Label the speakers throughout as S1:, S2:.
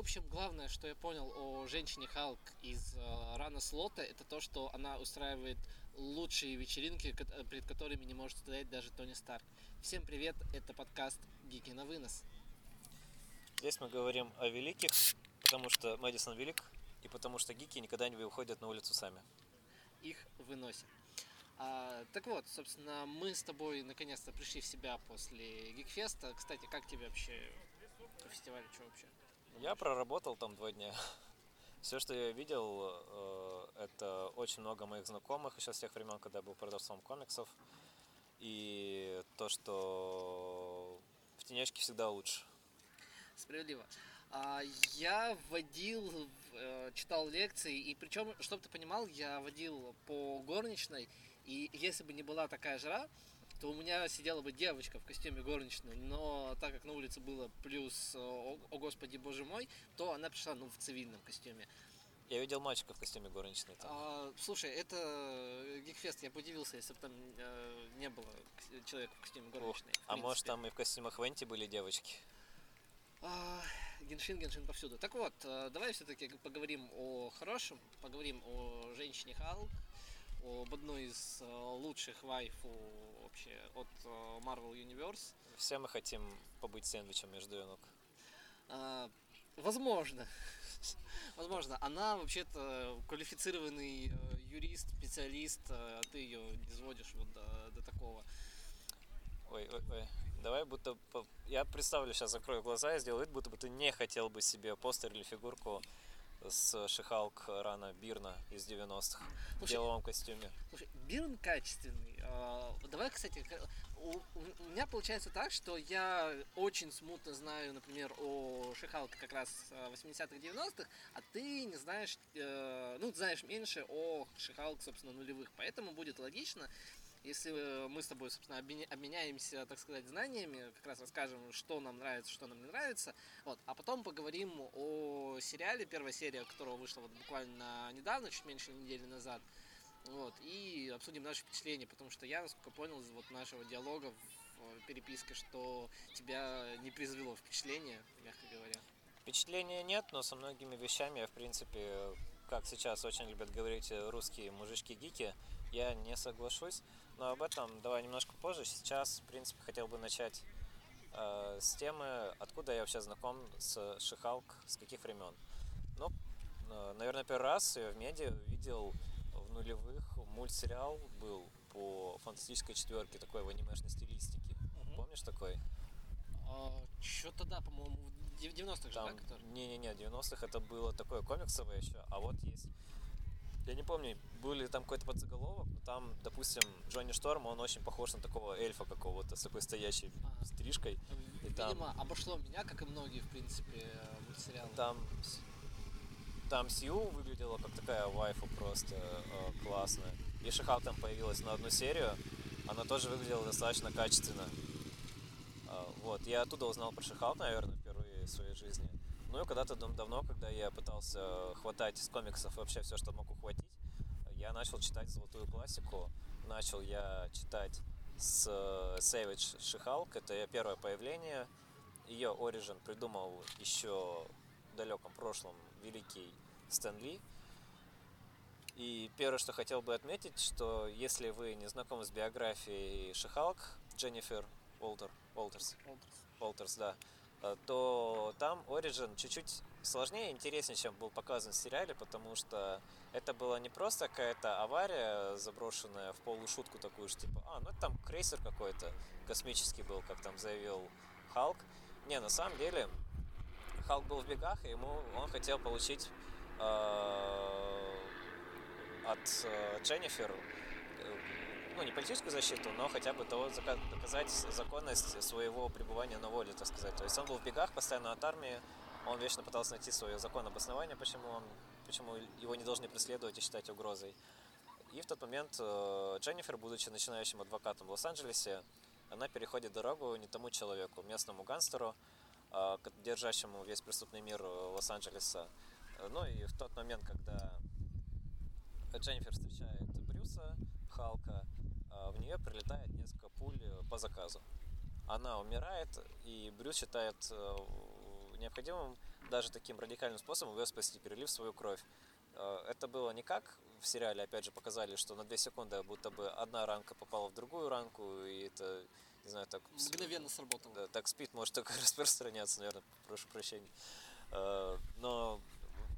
S1: общем, главное, что я понял о женщине Халк из э, Рана Слота, это то, что она устраивает лучшие вечеринки, ко- перед которыми не может стоять даже Тони Старк. Всем привет, это подкаст Гики на вынос.
S2: Здесь мы говорим о великих, потому что Мэдисон велик, и потому что гики никогда не выходят на улицу сами.
S1: Их выносим. А, так вот, собственно, мы с тобой наконец-то пришли в себя после Гикфеста. Кстати, как тебе вообще по фестивалю, что вообще?
S2: Я проработал там два дня. Все, что я видел, э, это очень много моих знакомых еще с тех времен, когда я был продавцом комиксов. И то, что в тенечке всегда лучше.
S1: Справедливо. А, я водил, э, читал лекции, и причем, чтобы ты понимал, я водил по горничной, и если бы не была такая жара, то у меня сидела бы девочка в костюме горничной, но так как на улице было плюс, о, о господи боже мой, то она пришла ну, в цивильном костюме.
S2: Я видел мальчика в костюме горничной там.
S1: А, слушай, это Гикфест, я бы удивился, если бы там э, не было человека в костюме горничной. в
S2: а может там и в костюмах Венти были девочки?
S1: А, Геншин, Геншин повсюду. Так вот, э, давай все-таки поговорим о хорошем, поговорим о женщине Халк, об одной из э, лучших вайфу вообще от э, Marvel Universe.
S2: Все мы хотим побыть сэндвичем между ног.
S1: А, Возможно. Возможно. Она вообще-то квалифицированный э, юрист, специалист, а ты ее не сводишь вот до, до такого.
S2: Ой, ой, ой. Давай будто... Я представлю, сейчас закрою глаза и сделаю вид, будто бы ты не хотел бы себе постер или фигурку с Шихалк Рана Бирна из 90-х в деловом костюме.
S1: Слушай, Бирн качественный. А, Давай, кстати, у, у меня получается так, что я очень смутно знаю, например, о Шихалке как раз э, 80-х, 90-х, а ты не знаешь, э, ну, знаешь меньше о Шихалке, собственно, нулевых. Поэтому будет логично, если э, мы с тобой, собственно, обменя- обменяемся, так сказать, знаниями, как раз расскажем, что нам нравится, что нам не нравится, вот, а потом поговорим о сериале, первая серия которого вышла вот буквально недавно, чуть меньше недели назад, вот, и обсудим наши впечатления, потому что я, насколько понял из вот нашего диалога в что тебя не произвело впечатление, мягко говоря.
S2: Впечатления нет, но со многими вещами я, в принципе, как сейчас очень любят говорить русские мужички-гики, я не соглашусь. Но об этом давай немножко позже. Сейчас, в принципе, хотел бы начать э, с темы, откуда я вообще знаком с Шихалк, с каких времен. Ну, э, наверное, первый раз я в медиа увидел в нулевых мультсериал был по фантастической четверке, такой в анимешной стилистике. Помнишь такой?
S1: Что-то да, по-моему, в 90-х же, да, который?
S2: не-не-не, 90-х это было такое комиксовое еще, а вот есть, я не помню, был ли там какой-то подзаголовок, но там, допустим, Джонни Шторм, он очень похож на такого эльфа какого-то, с такой стоящей
S1: Ага.
S2: стрижкой. И там,
S1: Видимо, обошло меня, как и многие, в принципе, э, мультсериалы.
S2: там, там Сью выглядела как такая вайфу просто э, классная. И Шихал там появилась на одну серию, она тоже выглядела достаточно качественно. А, Вот, я оттуда узнал про Шихалк, наверное, впервые в своей жизни. Ну и когда-то дав- давно, когда я пытался хватать из комиксов вообще все, что мог ухватить, я начал читать золотую классику. Начал я читать с э, Savage Шихалк, это ее первое появление. Ее Origin придумал еще в далеком прошлом великий Стэн Ли. И первое, что хотел бы отметить, что если вы не знакомы с биографией Шихалк, Дженнифер Уолтер, Уолтерс. Уолтерс, да, э, то там Origin чуть-чуть сложнее и интереснее, чем был показан в сериале, потому что это была не просто какая-то авария, заброшенная в полушутку такую же, типа, а, ну это там крейсер какой-то космический был, как там заявил Халк. Не, на самом деле, Халк был в бегах, и ему он хотел получить э, от э, Дженнифер э, ну, не политическую защиту, но хотя бы зака- доказать законность своего пребывания на воле, так сказать. То есть он был в бегах постоянно от армии, он вечно пытался найти свое законное обоснование, почему, он, почему его не должны преследовать и считать угрозой. И в тот момент э, Дженнифер, будучи начинающим адвокатом в Лос-Анджелесе, она переходит дорогу не тому человеку, местному гангстеру, э, держащему весь преступный мир э, Лос-Анджелеса. Ну и в тот момент, когда Дженнифер встречает Брюса, Халка, в нее прилетает несколько пуль э, по заказу. Она умирает, и Брюс считает э, необходимым даже таким радикальным способом ее спасти, перелив свою кровь. Э, это было не как в сериале, опять же, показали, что на 2 секунды будто бы одна ранка попала в другую ранку, и это, не знаю, так...
S1: Мгновенно сработало.
S2: Да, так спит может только распространяться, наверное, прошу прощения. Но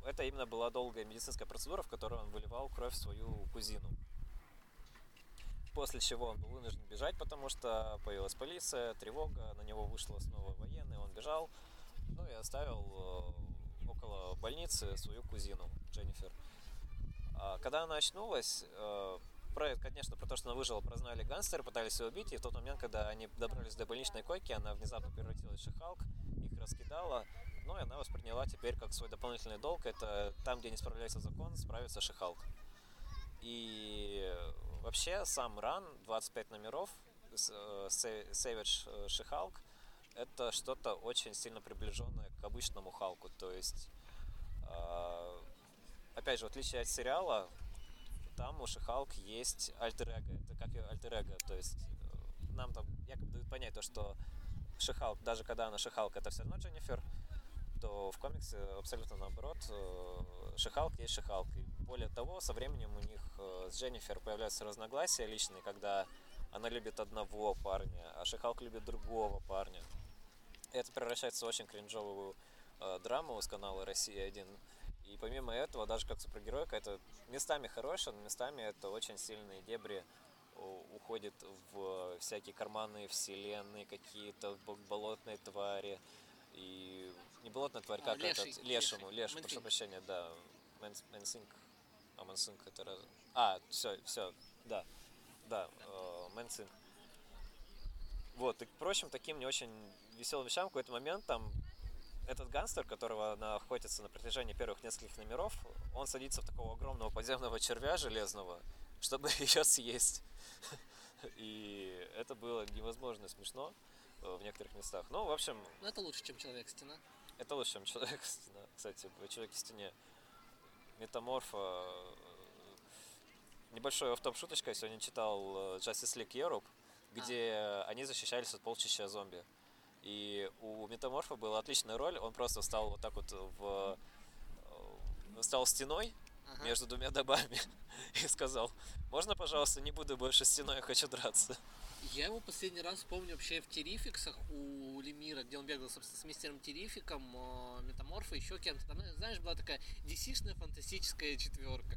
S2: это именно была долгая медицинская процедура, в которой он выливал кровь в свою кузину. После чего он был вынужден бежать, потому что появилась полиция, тревога, на него вышло снова военный, он бежал, ну и оставил э, около больницы свою кузину Дженнифер. А когда она очнулась, э, про, конечно, про то, что она выжила, прознали гангстеры, пытались ее убить, и в тот момент, когда они добрались до больничной койки, она внезапно превратилась в Шихалк, их раскидала, ну и она восприняла теперь как свой дополнительный долг, это там, где не справляется закон, справится Шихалк. И вообще сам ран, 25 номеров, э, Savage э, She-Hulk, это что-то очень сильно приближенное к обычному Халку. То есть, э, опять же, в отличие от сериала, там у Шихалк есть альтер -эго. Это как ее альтер -эго. То есть нам там якобы дают понять то, что Шихалк, даже когда она Шихалк, это все равно Дженнифер, то в комиксе абсолютно наоборот. Шихалк есть Шихалк. И более того, со временем у них э, с Дженнифер появляются разногласия личные, когда она любит одного парня, а Шихалк любит другого парня. И это превращается в очень кринжовую э, драму с канала «Россия-1». И помимо этого, даже как супергеройка, это местами хорошая, но местами это очень сильные дебри уходит в всякие карманные вселенные, какие-то болотные твари. И не болотная тварь, как а, леший, этот, лешему, леший, прошу прощения, да, Man-Thing, Man-Thing это раз... А, все, все, да, да, э, Man-Thing. Вот, и к прочим таким не очень веселым вещам в какой-то момент там этот гангстер, которого она охотится на протяжении первых нескольких номеров, он садится в такого огромного подземного червя железного, чтобы ее съесть. И это было невозможно смешно э, в некоторых местах. Ну, в общем...
S1: Ну, это лучше, чем Человек-стена.
S2: Это лучше, чем Человек-стена. Кстати, в Человеке-стене Метаморфа э, небольшой автоп шуточка. Я сегодня читал э, Justice League Europe, где а. они защищались от полчища зомби. И у Метаморфа была отличная роль. Он просто стал вот так вот в... стал стеной ага. между двумя добами и сказал, можно, пожалуйста, не буду больше стеной, я хочу драться.
S1: Я его последний раз помню вообще в Терификсах у Лемира, где он бегал собственно, с мистером Терификом, э, Метаморфа, еще кем-то. Там, знаешь, была такая dc фантастическая четверка.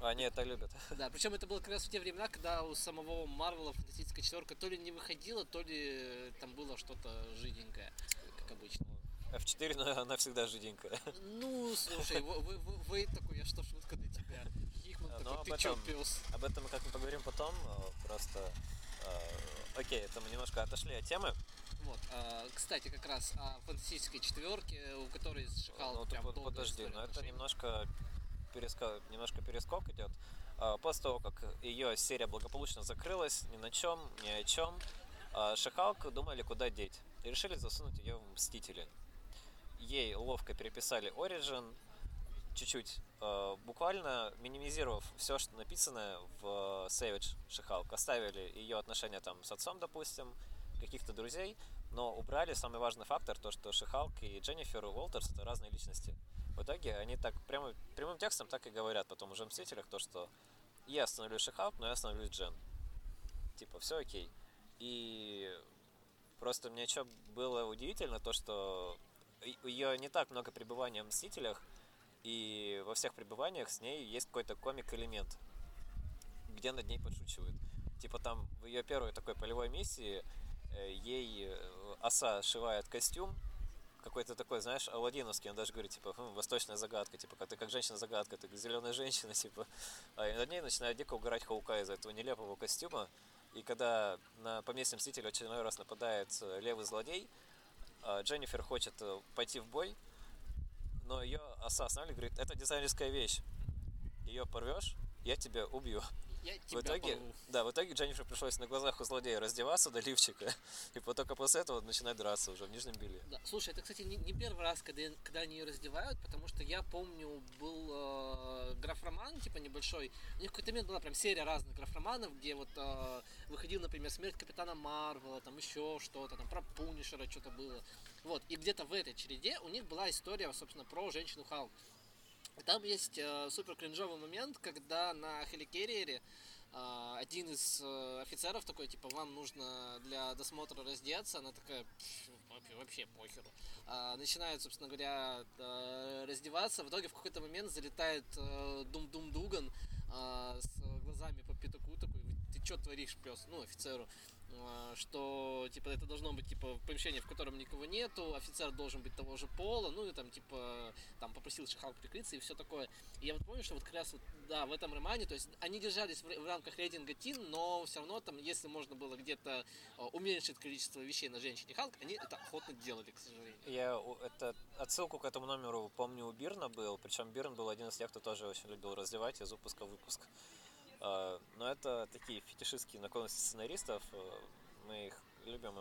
S2: Они это любят.
S1: Да, причем это было как раз в те времена, когда у самого Марвела фантастическая четверка то ли не выходила, то ли там было что-то жиденькое, как обычно.
S2: F4, но она всегда жиденькая.
S1: Ну, слушай, вы, такой, я что, шутка для тебя. Хихман такой, ты этом, чё, пес?
S2: Об этом мы как-то поговорим потом, просто Э, окей, это мы немножко отошли от темы.
S1: Вот, а, кстати, как раз о фантастической четверке, у которой Шихал
S2: ну, прям под, Подожди, но это немножко, перескок, немножко перескок идет. А, после того, как ее серия благополучно закрылась, ни на чем, ни о чем, а, Шихалк думали, куда деть. И решили засунуть ее в Мстители. Ей ловко переписали Origin, чуть-чуть, буквально минимизировав все, что написано в Savage Шихалк. Оставили ее отношения там с отцом, допустим, каких-то друзей, но убрали самый важный фактор, то, что Шихалк и Дженнифер Уолтерс это разные личности. В итоге они так прямо, прямым текстом так и говорят потом уже в Мстителях, то, что я остановлюсь Шихалк, но я остановлюсь Джен. Типа, все окей. И просто мне что было удивительно, то, что ее не так много пребывания в Мстителях, и во всех пребываниях с ней есть какой-то комик-элемент, где над ней подшучивают. Типа там в ее первой такой полевой миссии ей э, оса сшивает костюм, какой-то такой, знаешь, Аладдиновский, он даже говорит, типа, хм, восточная загадка, типа, ты как женщина-загадка, ты как зеленая женщина, типа. А над ней начинает дико угорать Хаука из-за этого нелепого костюма. И когда на поместье Мстителя очередной раз нападает э, левый злодей, а Дженнифер хочет пойти в бой, но ее оса останавливает, говорит, это дизайнерская вещь. Ее порвешь, я тебя убью. В итоге,
S1: порву.
S2: да, в итоге Дженнифер пришлось на глазах у злодея раздеваться до лифчика, и потом только после этого начинать драться уже в нижнем белье.
S1: Да, слушай, это, кстати, не, не первый раз, когда, когда они ее раздевают, потому что я помню, был э, граф-роман, типа небольшой. У них в какой-то момент была прям серия разных граф-романов, где вот э, выходил, например, смерть Капитана Марвела, там еще что-то, там про Пунишера что-то было. Вот, и где-то в этой череде у них была история, собственно, про женщину Халк. Там есть э, супер кринжовый момент, когда на хеликерриере э, один из э, офицеров такой, типа, вам нужно для досмотра раздеться, она такая, «Пф, вообще, вообще похеру. А, начинает, собственно говоря, э, раздеваться, в итоге в какой-то момент залетает э, Дум-Дум Дуган э, с глазами по пятаку, такой, ты что творишь, пес, ну, офицеру, э, что, типа, это должно быть, типа, помещение, в котором никого нету, офицер должен быть того же пола, ну, и там, типа, там попросил Шихалк прикрыться и все такое. И я вот помню, что вот как раз вот, да, в этом романе, то есть они держались в, в рамках рейтинга Тин, но все равно там, если можно было где-то э, уменьшить количество вещей на женщине Халк, они это охотно делали, к сожалению.
S2: Я это отсылку к этому номеру помню у Бирна был, причем Бирн был один из тех, кто тоже очень любил раздевать из выпуска в выпуск. А, Но это такие фетишистские наклонности сценаристов. э, Мы их любим.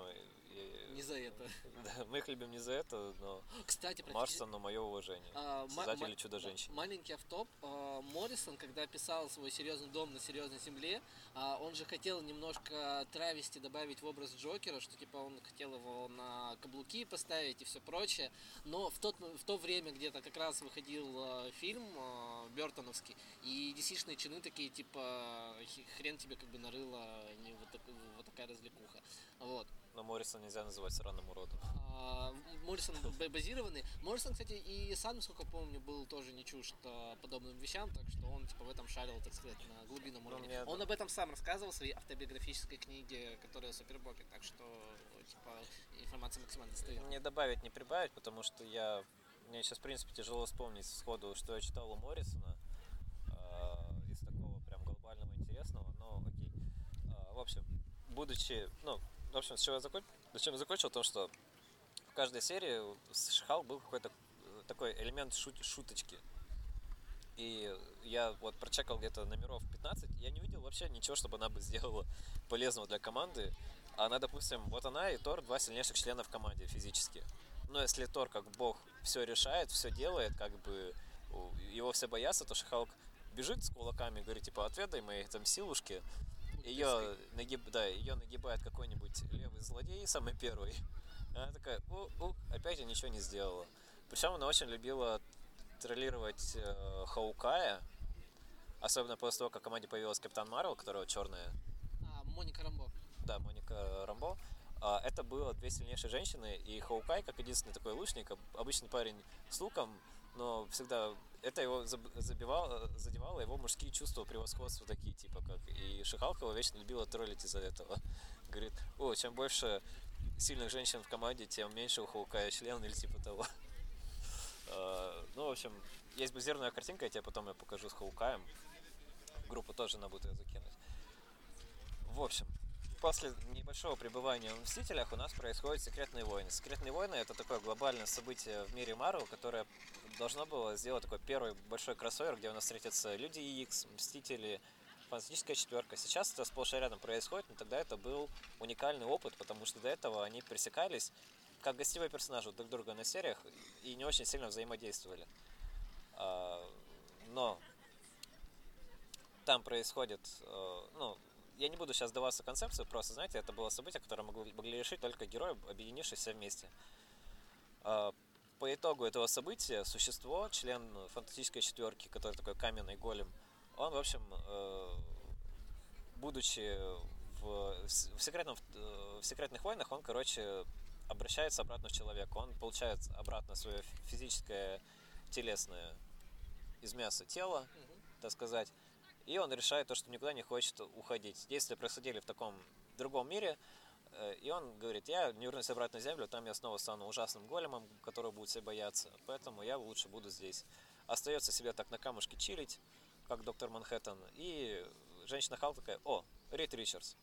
S2: И-
S1: Не за это.
S2: Да, мы их любим не за это, но
S1: Кстати,
S2: Марсону мое уважение.
S1: А,
S2: Создатели
S1: ма-
S2: Чудо-женщин.
S1: Маленький автоп. А, Моррисон, когда писал свой серьезный дом на серьезной земле, а, он же хотел немножко травести добавить в образ Джокера, что типа он хотел его на каблуки поставить и все прочее. Но в, тот, м- в то время где-то как раз выходил а, фильм а, Бертоновский, и DC-шные чины такие типа «Хи- хрен тебе как бы нарыло не вот, так- вот такая развлекуха. Вот.
S2: Но Морриса нельзя называть сраным уродом.
S1: А, Моррисон базированный. Моррисон, кстати, и сам, насколько помню, был тоже не чужд а, подобным вещам, так что он типа в этом шарил, так сказать, на глубинном
S2: Ну,
S1: уровне.
S2: мне
S1: Он об этом сам рассказывал в своей автобиографической книге, которая Супербоки, так что типа информация максимально достоверная.
S2: Не добавить, не прибавить, потому что я... Мне сейчас, в принципе, тяжело вспомнить сходу, что я читал у Моррисона а, из такого прям глобального интересного, но окей. А, в общем, будучи... Ну, в общем, с чего я закончил? Зачем я закончил? То, что в каждой серии у Шихал был какой-то э, такой элемент шут- шуточки. И я вот прочекал где-то номеров 15, я не видел вообще ничего, чтобы она бы сделала полезного для команды. А Она, допустим, вот она и Тор два сильнейших члена в команде физически. Но если Тор как бог все решает, все делает, как бы его все боятся, то Шихалк бежит с кулаками, говорит, типа, отведай мои там силушки. Ее, нагиб... да, ее нагибает какой-нибудь левый злодей, самый первый. Она такая, у, у, опять я ничего не сделала. Причем она очень любила троллировать э, Хаукая, особенно после того, как в команде появилась Капитан Марвел, которая черная,
S1: А, Моника Рамбо.
S2: да, Моника Рамбо. А, Это было две сильнейшие женщины, и Хаукай, как единственный такой лучник, об- обычный парень с луком, но всегда это его заб- забивало, задевало его мужские чувства превосходства такие, типа как. И Шихалка его вечно любила троллить из-за этого. Говорит, о, чем больше сильных женщин в команде, тем меньше у Хаукая член или типа того. А, Ну, в общем, есть базированная картинка, я тебе потом ее покажу с Хаукаем. Группу тоже надо будет ее закинуть. В общем, после небольшого пребывания в Мстителях у нас происходят Секретные войны. Секретные войны это такое глобальное событие в мире Марвел, которое должно было сделать такой первый большой кроссовер, где у нас встретятся Люди Икс, Мстители, Фантастическая четверка. Сейчас это сплошь и рядом происходит, но тогда это был уникальный опыт, потому что до этого они пересекались как гостевые персонажи друг друга на сериях и не очень сильно взаимодействовали. А, Но там происходит, э, ну, я не буду сейчас даваться концепцию, просто, знаете, это было событие, которое могли, могли решить только герои, объединившись все вместе. А, По итогу этого события существо, член фантастической четверки, который такой каменный голем, он, в общем, э, будучи в, в, секретном, э, в секретных войнах, он, короче, обращается обратно в человека. Он получает обратно свое физическое, телесное из мяса тело, так сказать, и он решает то, что никуда не хочет уходить. Действия происходили в таком другом мире, э, и он говорит, я не вернусь обратно на Землю, там я снова стану ужасным големом, которого будут все бояться, поэтому я лучше буду здесь. Остается себе так на камушке чилить, как доктор Манхэттен, и женщина Халк такая, о, Рид Ричардс,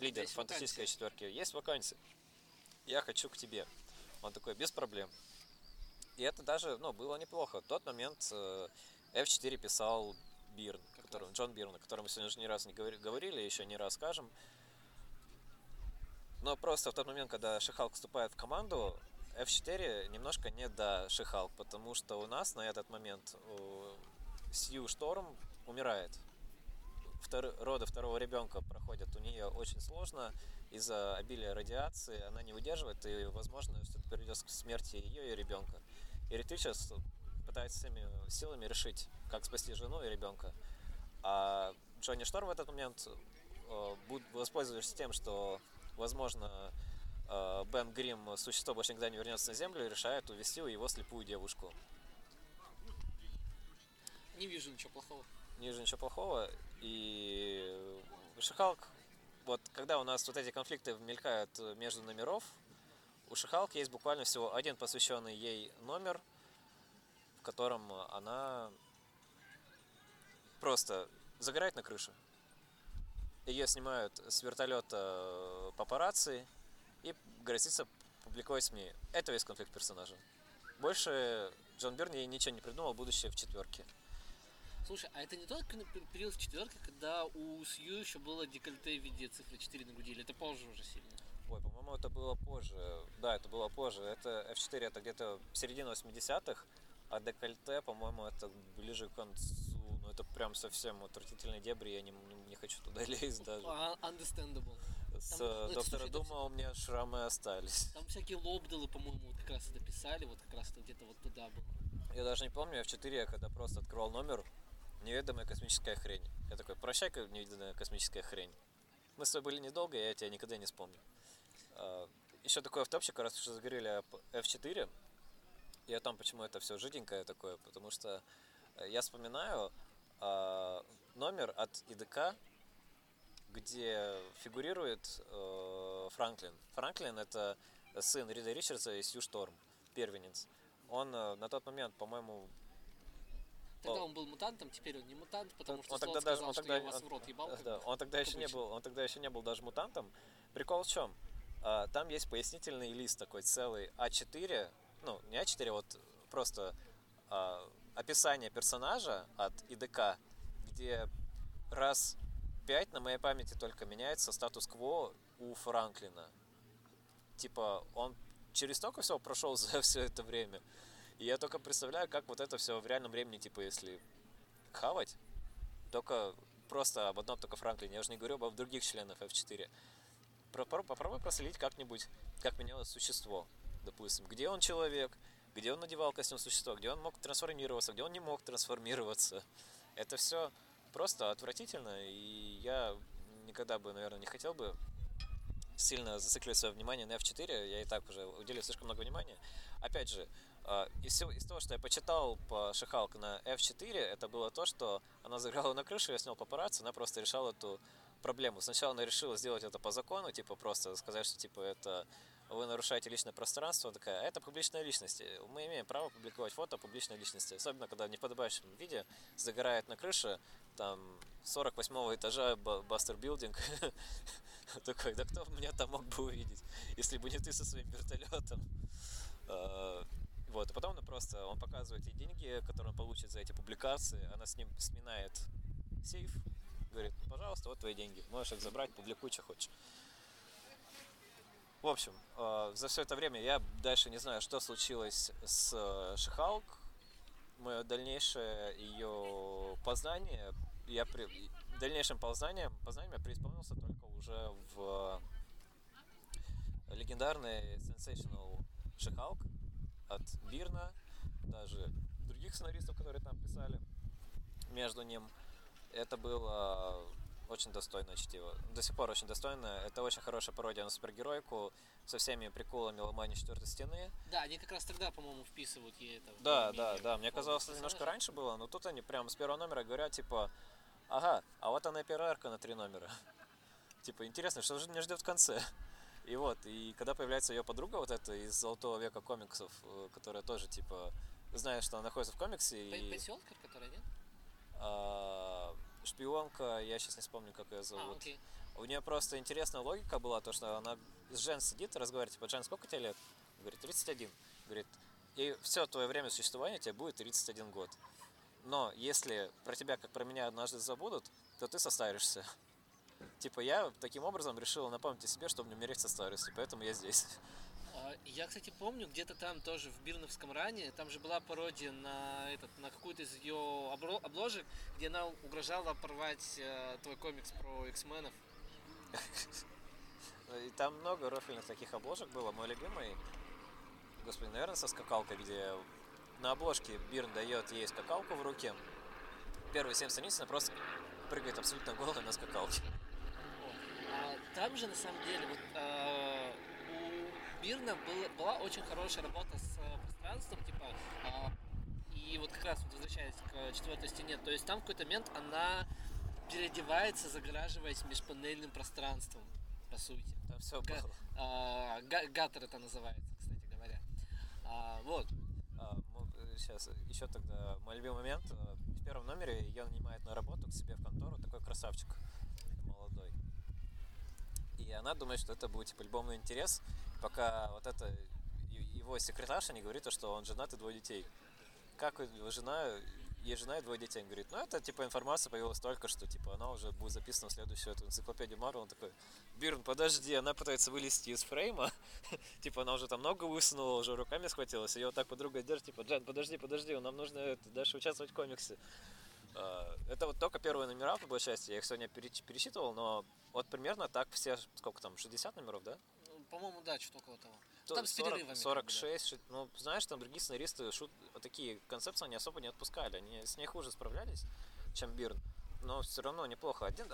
S2: лидер
S1: Есть
S2: фантастической
S1: вакансия».
S2: четверки, есть вакансия, я хочу к тебе. Он такой, без проблем. И это даже, ну, было неплохо. В тот момент э, F4 писал Бирн,
S1: Как
S2: которым,
S1: раз.
S2: Джон Бирн, о котором мы сегодня уже не раз не говори- говорили, еще не раз скажем. Но просто в тот момент, когда Шихалк вступает в команду, F4 немножко не до Шихалк, потому что у нас на этот момент э, Сью Шторм умирает. Втор- роды второго ребенка проходят у нее очень сложно из-за обилия радиации, она не выдерживает, и, возможно, это приведет к смерти ее и ребенка. И сейчас пытается всеми силами решить, как спасти жену и ребенка. А Джонни Шторм в этот момент, э, воспользовавшись тем, что, возможно, э, Бен Грим, существо, больше никогда не вернется на Землю, решает увести его слепую девушку.
S1: Не вижу ничего плохого.
S2: не вижу ничего плохого. И Шихалк, вот когда у нас вот эти конфликты мелькают между номеров, у Шихалк есть буквально всего один посвященный ей номер, в котором она просто загорает на крыше. Ее снимают с вертолета папарацци и грозится публиковать СМИ. Это весь конфликт персонажа. Больше Джон Бирн ей ничего не придумал, будущее в четверке.
S1: Слушай, а это не тот период в четверке, когда у Сью еще было декольте в виде цифры 4 на груди, или это позже уже сильно?
S2: Ой, по-моему, это было позже. Да, это было позже. Это F4 это где-то середина 80-х, а декольте, по-моему, это ближе к концу. Ну, это прям совсем отвратительные дебри, я не, не, не хочу туда лезть даже.
S1: А, Understandable.
S2: С
S1: там-
S2: э,
S1: ну,
S2: Доктора
S1: слушай,
S2: Дума у меня шрамы остались.
S1: Там всякие лобдалы, по-моему, вот как раз это писали, вот как раз это где-то вот туда было.
S2: Я даже не помню, F4 я когда просто открывал номер, неведомая космическая хрень. Я такой, прощай, неведомая космическая хрень. Мы с тобой были недолго, я тебя никогда не вспомню. Еще такой автопчик, раз уж заговорили об F4, и о том, почему это все жиденькое такое, потому что э, я вспоминаю а, номер от ИДК, где фигурирует э, Франклин. Франклин это сын Рида Ричардса и Сью Шторм, первенец. Он э, на тот момент, по-моему,
S1: Тогда он был мутантом, теперь он не мутант, потому
S2: Он-
S1: что
S2: он тогда даже-
S1: сказал,
S2: он
S1: что
S2: тогда-
S1: я вас
S2: он-
S1: в рот ебал.
S2: Да, он тогда еще не был, он тогда еще не был даже мутантом. Прикол в чем? А, Там есть пояснительный лист такой целый А4, ну не А4, а вот просто а, описание персонажа от ИДК, где раз пять на моей памяти только меняется статус-кво у Франклина. Типа он через столько всего прошел за все это время. И я только представляю, как вот это все в реальном времени, типа, если хавать, только просто об одном только Франклине. Я уже не говорю об других членах F4. Про- про- Попробуй проследить как-нибудь, как менялось существо. Допустим, где он человек, где он надевал костюм существа, где он мог трансформироваться, где он не мог трансформироваться. Это все просто отвратительно, и я никогда бы, наверное, не хотел бы сильно зацикливать свое внимание на F4, я и так уже уделил слишком много внимания. Опять же, из, всего, из того, что я почитал по Шихалк на F4, это было то, что она заграла на крышу, я снял папарацци, она просто решала эту проблему. Сначала она решила сделать это по закону, типа просто сказать, что типа это вы нарушаете личное пространство, такая, «А это публичная личность. Мы имеем право публиковать фото публичной личности, особенно когда в неподобающем виде загорает на крыше, там, 48 этажа Ба- Бастер Билдинг. Такой, да кто меня там мог бы увидеть, если бы не ты со своим вертолетом. А, Вот, и потом она просто, он показывает ей деньги, которые он получит за эти публикации, она с ним сминает сейф, говорит, пожалуйста, вот твои деньги, можешь их забрать, публикуй, что хочешь. В общем, э, за все это время я дальше не знаю, что случилось с э, Шихалк. Мое дальнейшее ее познание, я при... дальнейшим познанием, познанием я преисполнился только уже в легендарный Sensational Шихалк от Бирна, даже других сценаристов, которые там писали между ним. Это было очень достойное чтиво. До сих пор очень достойное. Это очень хорошая пародия на супергеройку со всеми приколами ломания четвертой стены.
S1: Да, они как раз тогда, по-моему, вписывают ей это.
S2: Да, да, да. Мне казалось, это немножко раньше было, но тут они прям с первого номера говорят, типа, ага, а вот она и первая арка на три номера. Типа, интересно, что же меня ждет в конце? И вот, и когда появляется ее подруга вот эта из Золотого века комиксов, э, которая тоже, типа, знает, что она находится в комиксе, и
S1: Пенсионка, которая, нет?
S2: а, шпионка, я сейчас не вспомню, как ее
S1: А,
S2: зовут.
S1: окей.
S2: У нее просто интересная логика была, то, что она с Жен сидит и разговаривает, типа, Жен, сколько тебе лет? Говорит, 31. Говорит, и все твое время существования тебе будет 31 год. но если про тебя, как про меня, однажды забудут, то ты состаришься. Типа я таким образом решил напомнить о себе, чтобы не умереть со старости, поэтому я здесь.
S1: А, Я, кстати, помню, где-то там тоже в Бирновском ране, там же была пародия на этот, на какую-то из ее обложек, где она угрожала порвать э, твой комикс про X-менов.
S2: И там много рофильных таких обложек было. Мой любимый, господи, наверное, со скакалкой, где на обложке Бирн дает ей скакалку в руке. Первые семь страниц она просто прыгает абсолютно голая на скакалке.
S1: А там же, на самом деле, вот э, у Бирна было- была очень хорошая работа с э, пространством, типа, а, и вот как раз вот возвращаясь к четвертой стене, то есть там в какой-то момент она переодевается, загораживаясь межпанельным пространством, по сути.
S2: Там все
S1: Га- а, га- гаттер это называется, кстати говоря. А, вот.
S2: сейчас еще тогда мой любимый момент. э, В первом номере ее нанимает на работу к себе в контору такой красавчик. И она думает, что это будет типа любовный интерес, пока вот это его секретарша не говорит, то, что он женат и двое детей. Как у него жена, есть жена и двое детей. Он говорит, ну это типа информация появилась только что, типа она уже будет записана в следующую эту энциклопедию Марвел. Он такой, Бирн, подожди, она пытается вылезти из фрейма, типа она уже там много высунула, уже руками схватилась, ее вот так подруга держит, типа, Джен, подожди, подожди, нам нужно дальше участвовать в комиксе. А, Это вот только первые номера, по большей части, я их сегодня пересчитывал, но вот примерно так все, сколько там, 60 номеров, да?
S1: Ну, По-моему, да, что-то около того.
S2: То
S1: Там с
S2: 40,
S1: перерывами. как бы, да.
S2: 46, ну, знаешь, там другие сценаристы шут, вот такие концепции они особо не отпускали, они с ней хуже справлялись, чем Бирн, но все равно неплохо. Один,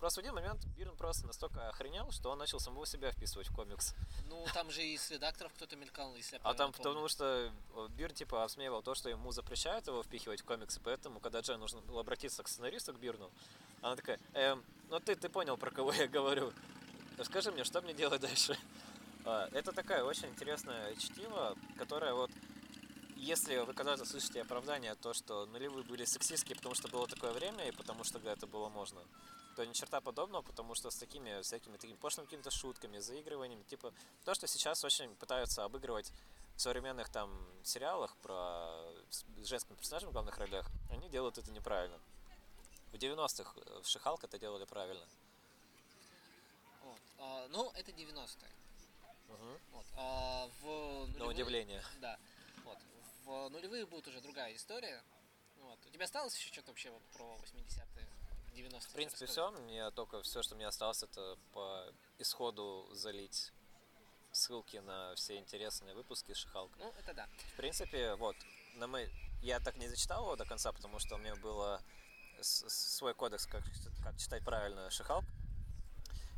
S2: просто в один момент Бирн просто настолько охренел, что он начал самого себя вписывать в комикс.
S1: Ну, там же и с редакторов кто-то мелькал, если я
S2: А там
S1: помню.
S2: потому что э, Бирн типа обсмеивал то, что ему запрещают его впихивать в комиксы, поэтому когда Джен нужно было обратиться к сценаристу, к Бирну, она такая, эм, ну ты, ты понял, про кого я говорю. Скажи мне, что мне делать дальше? А, Это такая очень интересная чтиво, которая вот если вы когда-то слышите оправдание, то, что нулевые были сексистские, потому что было такое время, и потому что это было можно, то ни черта подобного, потому что с такими всякими такими пошлыми какими-то шутками, заигрываниями, типа то, что сейчас очень пытаются обыгрывать в современных там сериалах про с женскими персонажами в главных ролях, они делают это неправильно. В 90-х в Шихалк это делали правильно.
S1: Вот. А, ну, это 90-е.
S2: Мгм.
S1: Вот. А в
S2: На
S1: нулевые-
S2: удивление.
S1: Да. Вот. В нулевые будет уже другая история. Вот. У тебя осталось еще что-то вообще вот про 80-е, 90-е?
S2: В принципе, все. Мне только все, что мне осталось, это по исходу залить ссылки на все интересные выпуски Шихалка.
S1: Ну, это да.
S2: В принципе, вот, на мы... я так не зачитал его до конца, потому что у меня было свой кодекс, как, как читать правильно Шихалк.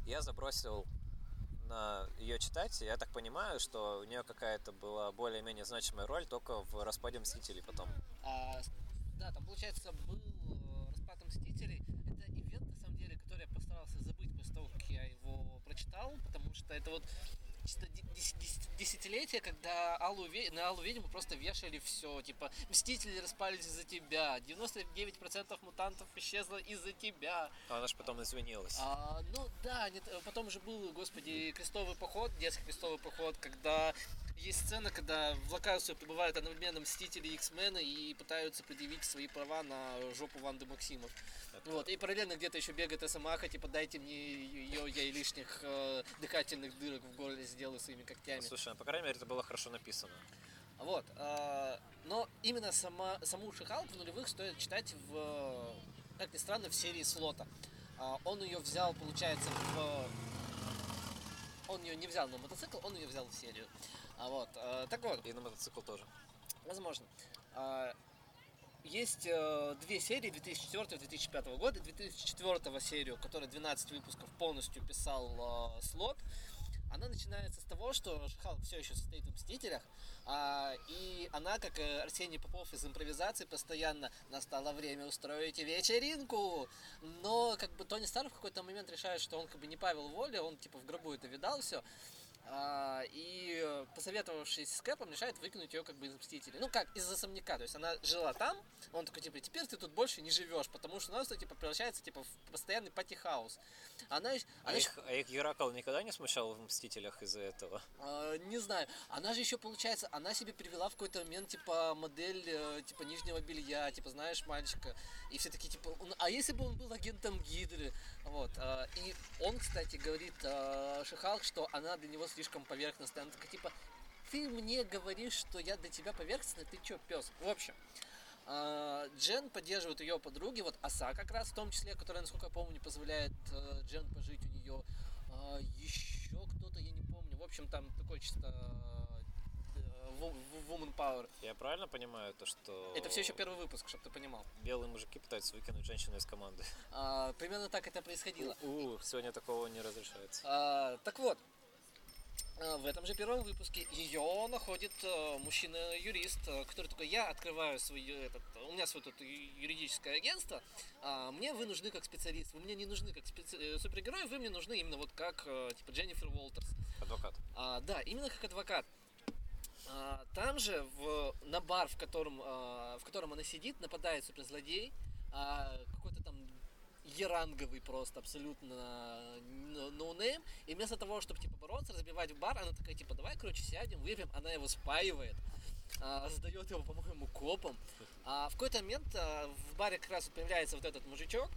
S2: Я забросил на ее читать, я так понимаю, что у нее какая-то была более-менее значимая роль только в распаде Мстителей потом.
S1: А, да, там, получается, был э, распад Мстителей. Это ивент, на самом деле, который я постарался забыть после того, как я его прочитал, потому что это вот чисто де- дес- дес- десятилетие, когда Аллу, на Аллу Ведьму просто вешали все, типа, Мстители распались из-за тебя, 99% мутантов исчезло из-за тебя.
S2: А она же потом извинилась.
S1: А, ну да, нет, потом же был, господи, крестовый поход, детский крестовый поход, когда есть сцена, когда в локацию прибывают одновременно Мстители и X-мены и пытаются предъявить свои права на жопу Ванды Максимов.
S2: Это-
S1: Вот, и параллельно где-то еще бегает Росомаха, типа дайте мне ее, я и лишних э, дыхательных дырок в горле сделаю своими когтями.
S2: Слушай, ну, по крайней мере, это было хорошо написано.
S1: Вот. э, но именно сама, саму Шихалк в нулевых стоит читать в, э, как ни странно, в серии слота. А, он ее взял, получается, в... Он ее не взял на мотоцикл, он ее взял в серию. А вот. э, так вот,
S2: И на мотоцикл тоже.
S1: возможно. А, Есть э, две серии 2004-2005 года. 2004 серию, которая 12 выпусков полностью писал э, слот. Она начинается с того, что She-Hulk все еще состоит в Мстителях, а, и она, как э, Арсений Попов из импровизации, постоянно настало время устроить вечеринку. Но как бы Тони Старк в какой-то момент решает, что он как бы не Павел Воля, он типа в гробу это видал все. А, и посоветовавшись с Кэпом, решает выкинуть ее как бы из Мстителей. Ну как, из особняка. То есть она жила там, он такой, типа, теперь ты тут больше не живешь, потому что у нас, типа, превращается, типа, в постоянный party house. Она,
S2: А
S1: она
S2: их, а их Геракл никогда не смущал в Мстителях из-за этого?
S1: А, не знаю. Она же еще, получается, она себе привела в какой-то момент, типа, модель, э, типа, нижнего белья, типа, знаешь, мальчика. И все такие, типа, «Он- а если бы он был агентом Гидры? Вот. а, И он, кстати, говорит Шихалк, что она для него слишком поверхностная. Она такая, типа, ты мне говоришь, что я для тебя поверхностная, ты чё, пес? В общем, а, Джен поддерживает ее подруги, вот Аса как раз в том числе, которая, насколько я помню, позволяет э, Джен пожить у нее. еще кто-то, я не помню. В общем, там такой чисто э, woman power.
S2: Я правильно понимаю то, что...
S1: Это все еще первый выпуск, чтобы ты понимал.
S2: Белые мужики пытаются выкинуть женщину из команды.
S1: А, примерно так это происходило.
S2: У, сегодня такого не разрешается.
S1: А, так вот, а, в этом же первом выпуске ее находит э, мужчина-юрист, э, который такой, я открываю свое, этот, у меня свое тут юридическое агентство, а мне вы нужны как специалист, вы мне не нужны как специ- э, супергерой, вы мне нужны именно вот как, э, типа, Дженнифер Уолтерс.
S2: Адвокат.
S1: А, да, именно как адвокат. А, там же в, на бар, в котором, а, в котором она сидит, нападает суперзлодей, а, какой-то там E-ранговый просто, абсолютно н- no-name. И вместо того, чтобы типа бороться, разбивать в бар, она такая, типа, давай, короче, сядем, выпьем. Она его спаивает, а, сдает его, по-моему, копам. А в какой-то момент а, в баре как раз появляется вот этот мужичок.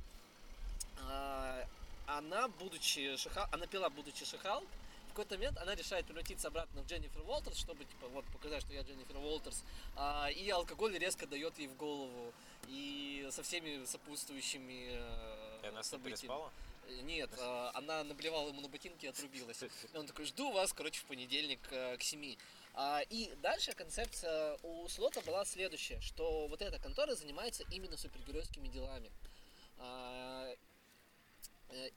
S1: А, она, будучи шихал, она пила, будучи шихал, в какой-то момент она решает превратиться обратно в Дженнифер Уолтерс, чтобы типа вот показать, что я Дженнифер Уолтерс, а, и алкоголь резко дает ей в голову и со всеми сопутствующими э,
S2: она
S1: событиями.
S2: переспала?
S1: Э, Нет, а, она наблевала ему на ботинки и отрубилась. И он такой, жду вас, короче, в понедельник э, к 7. А, И дальше концепция у Слота была следующая, что вот эта контора занимается именно супергеройскими делами. А,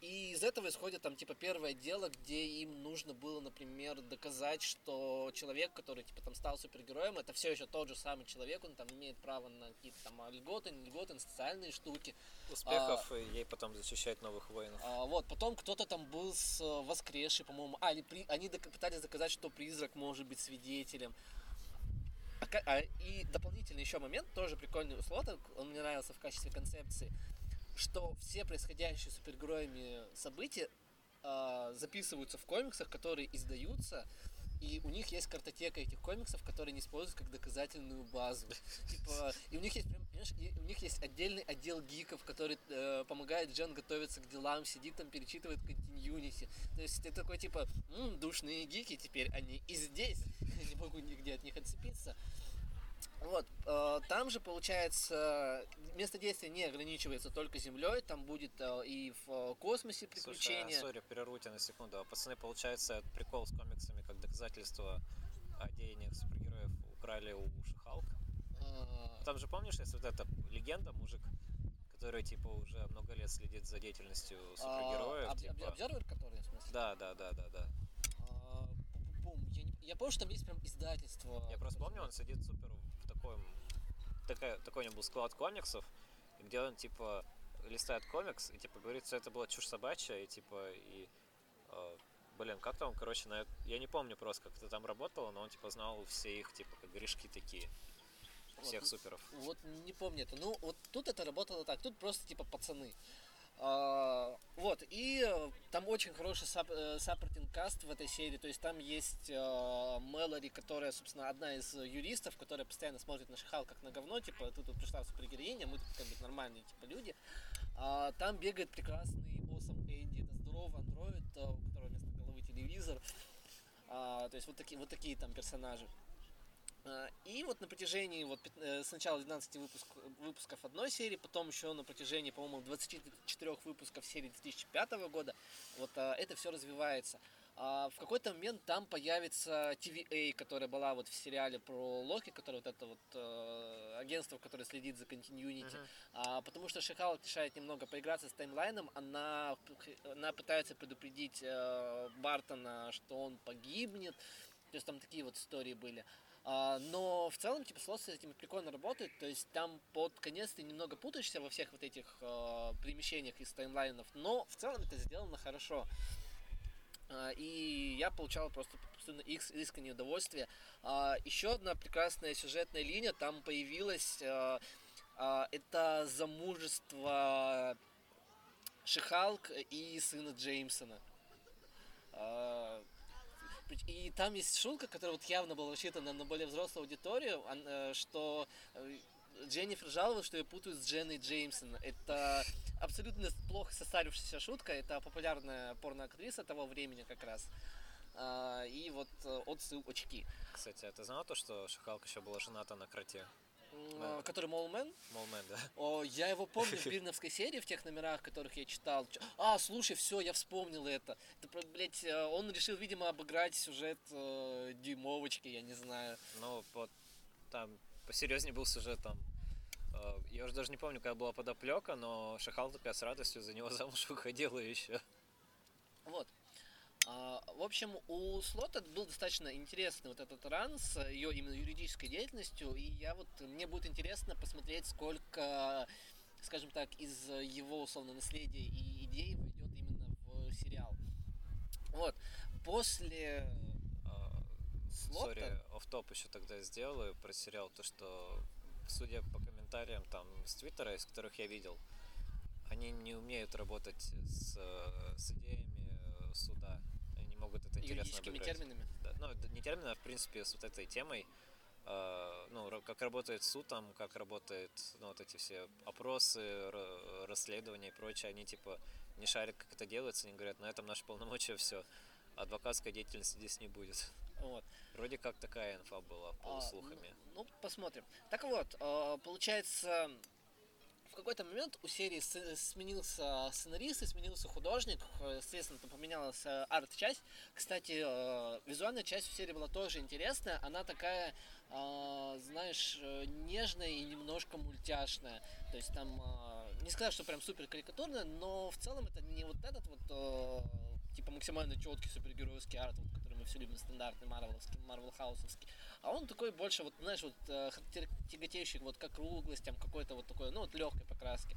S1: И из этого исходит там типа первое дело, где им нужно было, например, доказать, что человек, который типа там стал супергероем, это все еще тот же самый человек, он там имеет право на какие-то там льготы, не льготы, на социальные штуки.
S2: Успехов, и ей потом защищать новых воинов.
S1: А, вот, потом кто-то там был с э, воскресшей, по-моему. А, или при... они док- пытались доказать, что призрак может быть свидетелем. А а, и дополнительный еще момент, тоже прикольный у Слота, он мне нравился в качестве концепции, что все происходящие супергероями события а, записываются в комиксах, которые издаются, и у них есть картотека этих комиксов, которые они используют как доказательную базу. Типа, и у них есть прям, понимаешь, и у них есть отдельный отдел гиков, который э, помогает Джен готовиться к делам, сидит там, перечитывает континьюнити. То есть ты такой типа, «М, душные гики, теперь они и здесь. Не могу нигде от них отцепиться. Вот, э, там же, получается, место действия не ограничивается только Землей, там будет э, и в э, космосе
S2: Слушай,
S1: приключения.
S2: а, сори, прерву тебя на секунду. А пацаны, получается, прикол с комиксами как доказательство о деяниях супергероев украли у Шихалк?
S1: Э,
S2: Там же, помнишь, есть вот эта легенда, мужик, который, типа, уже много лет следит за деятельностью супергероев,
S1: а, об-
S2: типа...
S1: об- Обзервер, который, в смысле?
S2: Да, да, да, да, да.
S1: А, пум-пум-пум. Я, не- я помню, что там есть прям издательство.
S2: Я просто помню, он сидит супер в таком... Такая, такой у него был склад комиксов, где он, типа, листает комикс и, типа, говорит, что это была чушь собачья, и, типа, и... э, блин, как там, короче, на... я не помню просто, как это там работало, но он, типа, знал все их, типа, как грешки такие. Всех
S1: Вот,
S2: суперов.
S1: Вот не помню это. Ну, вот тут это работало так. Тут просто типа пацаны. А, вот, и э, там очень хороший э, supporting cast в этой серии, то есть там есть э, Мэлори, которая, собственно, одна из юристов, которая постоянно смотрит на Шихал как на говно, типа, ты тут пришла супергероиня, мы тут как бы нормальные, типа, люди. А, там бегает прекрасный Awesome Andy, это здоровый андроид, у которого вместо головы телевизор. А, то есть вот такие, вот такие там персонажи. А, И вот на протяжении вот э, сначала 12 выпуск, выпусков одной серии, потом еще на протяжении, по-моему, 24 выпусков серии 2005 года, вот а, это все развивается. А в какой-то момент там появится TVA, которая была вот в сериале про Локи, которое вот это вот э, агентство, которое следит за континьюнити.
S2: Мгм.
S1: А, потому что Шихал решает немного поиграться с таймлайном, она, она пытается предупредить э, Бартона, что он погибнет. То есть там такие вот истории были. А, но в целом, типа, слот с этим прикольно работает. То есть там под конец ты немного путаешься во всех вот этих э, перемещениях из таймлайнов. Но в целом это сделано хорошо. А, и я получал просто собственно, искреннее удовольствие. Еще одна прекрасная сюжетная линия там появилась. Это замужество Шихалк и сына Джеймсона. И там есть шутка, которая вот явно была рассчитана на более взрослую аудиторию, э, что э, Дженнифер жаловалась, что ее путают с Дженной Джеймсон. Это абсолютно плохо состарившаяся шутка. Это популярная порноактриса того времени как раз. А, и вот э, отсыл очки.
S2: Кстати, а ты знал то, что Шахалка еще была жената на кроте?
S1: Да. Который Молмен?
S2: Молмен, да.
S1: О, я его помню в Бирновской серии, в тех номерах, которых я читал. А, слушай, все, я вспомнил это. это блядь, э, он решил, видимо, обыграть сюжет э, дюймовочки, я не знаю.
S2: Ну, вот там посерьезнее был сюжет там. Э, я уже даже не помню, какая была подоплека, но Шахал такая с радостью за него замуж выходила еще.
S1: Вот. А, в общем, у Слота был достаточно интересный вот этот ран с ее именно юридической деятельностью, и я вот, мне будет интересно посмотреть, сколько, скажем так, из его, условно, наследия и идей войдет именно в сериал. Вот, после
S2: а, Слота... Сори, оф-топ еще тогда сделаю про сериал, то что, судя по комментариям там с Твиттера, из которых я видел, они не умеют работать с, с идеями суда могут это интересно обыграть.
S1: терминами?
S2: Да, ну, не терминами, а в принципе с вот этой темой, э, ну, как работает суд там, как работают, ну, вот эти все опросы, расследования и прочее, они типа не шарят, как это делается, они говорят, на этом наше полномочия все, адвокатской деятельности здесь не будет.
S1: Вот.
S2: Вроде как такая инфа была, полуслухами.
S1: А, ну, ну, посмотрим. Так вот, э, получается, какой-то момент у серии сменился сценарист и сменился художник, естественно, там поменялась э, арт-часть. Кстати, э, визуальная часть в серии была тоже интересная, она такая, э, знаешь, нежная и немножко мультяшная. То есть там, не сказать, что прям супер карикатурная, но в целом это не вот этот вот типа максимально четкий супергеройский арт, вот, все любим, стандартный марвеловский, марвел хаусовский. А он такой больше, вот, знаешь, вот э, тяготеющий вот к округлостям, какой-то вот такой, ну, вот легкой покраски.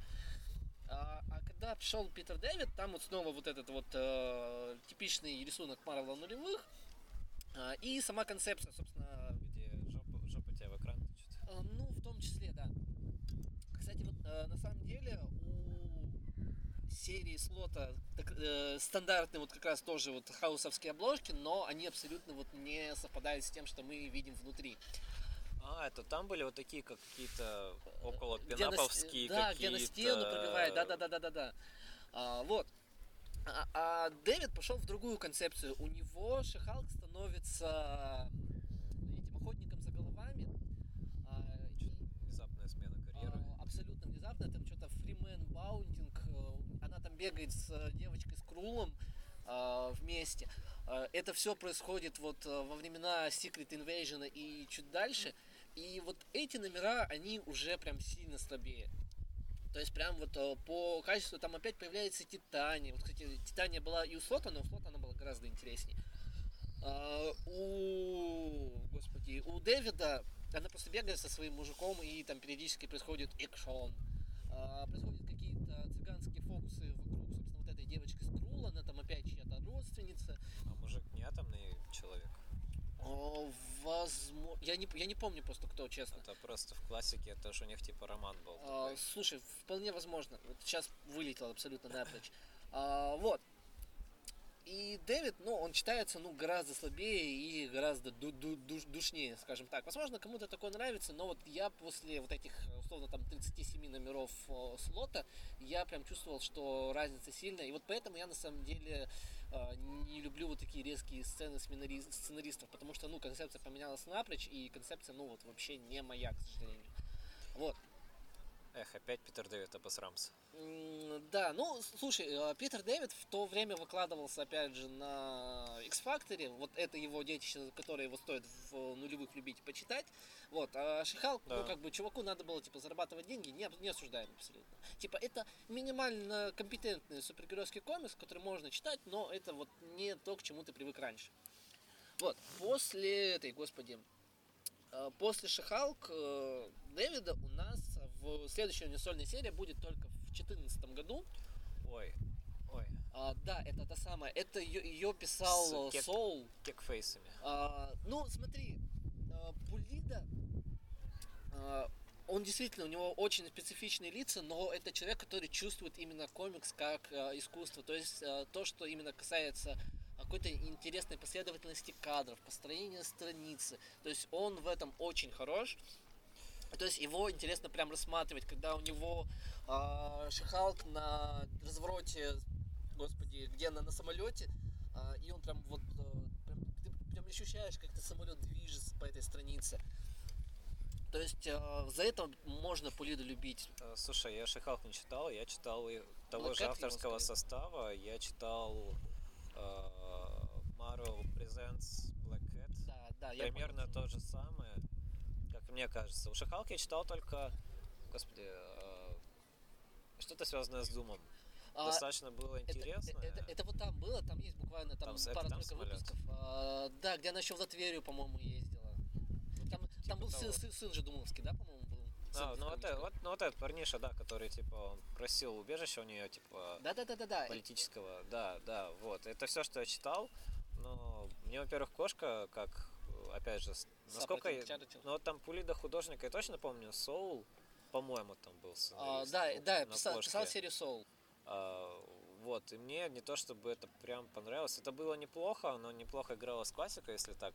S1: А, а когда пришел Питер Дэвид, там вот снова вот этот вот э, типичный рисунок Марвела нулевых, э, и сама концепция, собственно...
S2: Где жопа, жопа тебя в экран тычет.
S1: Э, ну, в том числе, да. Кстати, вот э, на самом деле серии слота так, э, стандартные вот как раз тоже вот хаусовские обложки, но они абсолютно вот не совпадают с тем, что мы видим внутри.
S2: А, это там были вот такие как какие-то около пенаповские
S1: Да, какие-то... где на стену пробивает, да-да-да-да-да. А, вот. А, а Дэвид пошел в другую концепцию. У него She-Hulk становится этим охотником за головами.
S2: А, внезапная смена карьеры.
S1: А, абсолютно внезапно. Там что-то Freeman Bonding бегает с э, девочкой Скруллом э, вместе. Э, это все происходит вот э, во времена Secret Invasion и чуть дальше. И вот эти номера, они уже прям сильно слабее. То есть прям вот э, по качеству там опять появляется Титания. Вот, кстати, Титания была и у Слота, но у Слота она была гораздо интереснее. Uh, у, господи, у Дэвида она просто бегает со своим мужиком и там периодически происходит экшон. Происходят какие-то цыганские фокусы девочка Скрул, она там опять чья-то родственница.
S2: А мужик не атомный человек?
S1: О, возможно. Я не, я не помню просто кто, честно.
S2: Это просто в классике, это же у них типа роман был.
S1: А, слушай, вполне возможно. Вот сейчас вылетел абсолютно напрочь. А, вот. И Дэвид, ну, он читается, ну, гораздо слабее и гораздо ду ду душ душнее, скажем так. Возможно, кому-то такое нравится, но вот я после вот этих, условно, там, 37 номеров о, слота, я прям чувствовал, что разница сильная. И вот поэтому я, на самом деле, э, не люблю вот такие резкие сцены сценаристов, потому что, ну, концепция поменялась напрочь, и концепция, ну, вот вообще не моя, к сожалению. Вот.
S2: Эх, опять Питер Дэвид обосрамся.
S1: Да, ну, слушай, э, Питер Дэвид в то время выкладывался, опять же, на X-Factor. Вот это его детище, которое его стоит в нулевых любить почитать. Вот, а Шихалк, да. ну, как бы, чуваку надо было, типа, зарабатывать деньги, не, не осуждаем абсолютно. Типа, это минимально компетентный супергеройский комикс, который можно читать, но это вот не то, к чему ты привык раньше. Вот, после этой, господи, э, после Шихалк э, Дэвида у нас в следующей унисольной серии будет только в 2014 году.
S2: Ой, ой.
S1: А, да, это та самая. Это ее, писал
S2: С кек-
S1: Соул.
S2: Кекфейсами.
S1: А, ну, смотри, а, Пулида, а, он действительно, у него очень специфичные лица, но это человек, который чувствует именно комикс как а, искусство. То есть а, то, что именно касается какой-то интересной последовательности кадров, построения страницы. То есть он в этом очень хорош. То есть его интересно прям рассматривать, когда у него а, Шихалк на развороте, господи, где на, на самолете, а, и он прям вот а, прям, ты прям ощущаешь, как ты самолет движется по этой странице. То есть а, за это можно Пулиду любить.
S2: Э, Слушай, я Шихалк не читал, я читал и того
S1: Black
S2: же
S1: Cat его
S2: авторского состава, я читал э, Marvel Presents Black Cat.
S1: Да, да, я
S2: Примерно
S1: помню.
S2: то же самое, мне кажется. У Шихалки я читал только, господи, э, что-то связанное с Думом.
S1: А,
S2: Достаточно было
S1: это,
S2: интересно.
S1: это- это вот там было, там есть буквально там,
S2: Там
S1: пара-тройка выпусков. А, да, где она еще в Латверию, по-моему, ездила. Там, там был сын, сын, сын же Думовский, да, по-моему, был?
S2: А, ну, вот, это- вот, ну вот этот парниша, да, который, типа, он просил убежища у нее, типа,
S1: Да, да, да, да, да.
S2: политического. Да, да, вот. Это все, что я читал. Но мне, во-первых, кошка, как, э, опять же, насколько... я-. Ну, вот там Пулида художника, я точно помню, Соул, по-моему, там был
S1: А, да, да, писал,
S2: кошке.
S1: писал серию Soul.
S2: А, вот, и мне не то чтобы это прям понравилось. Это было неплохо, оно неплохо играло с классикой, если так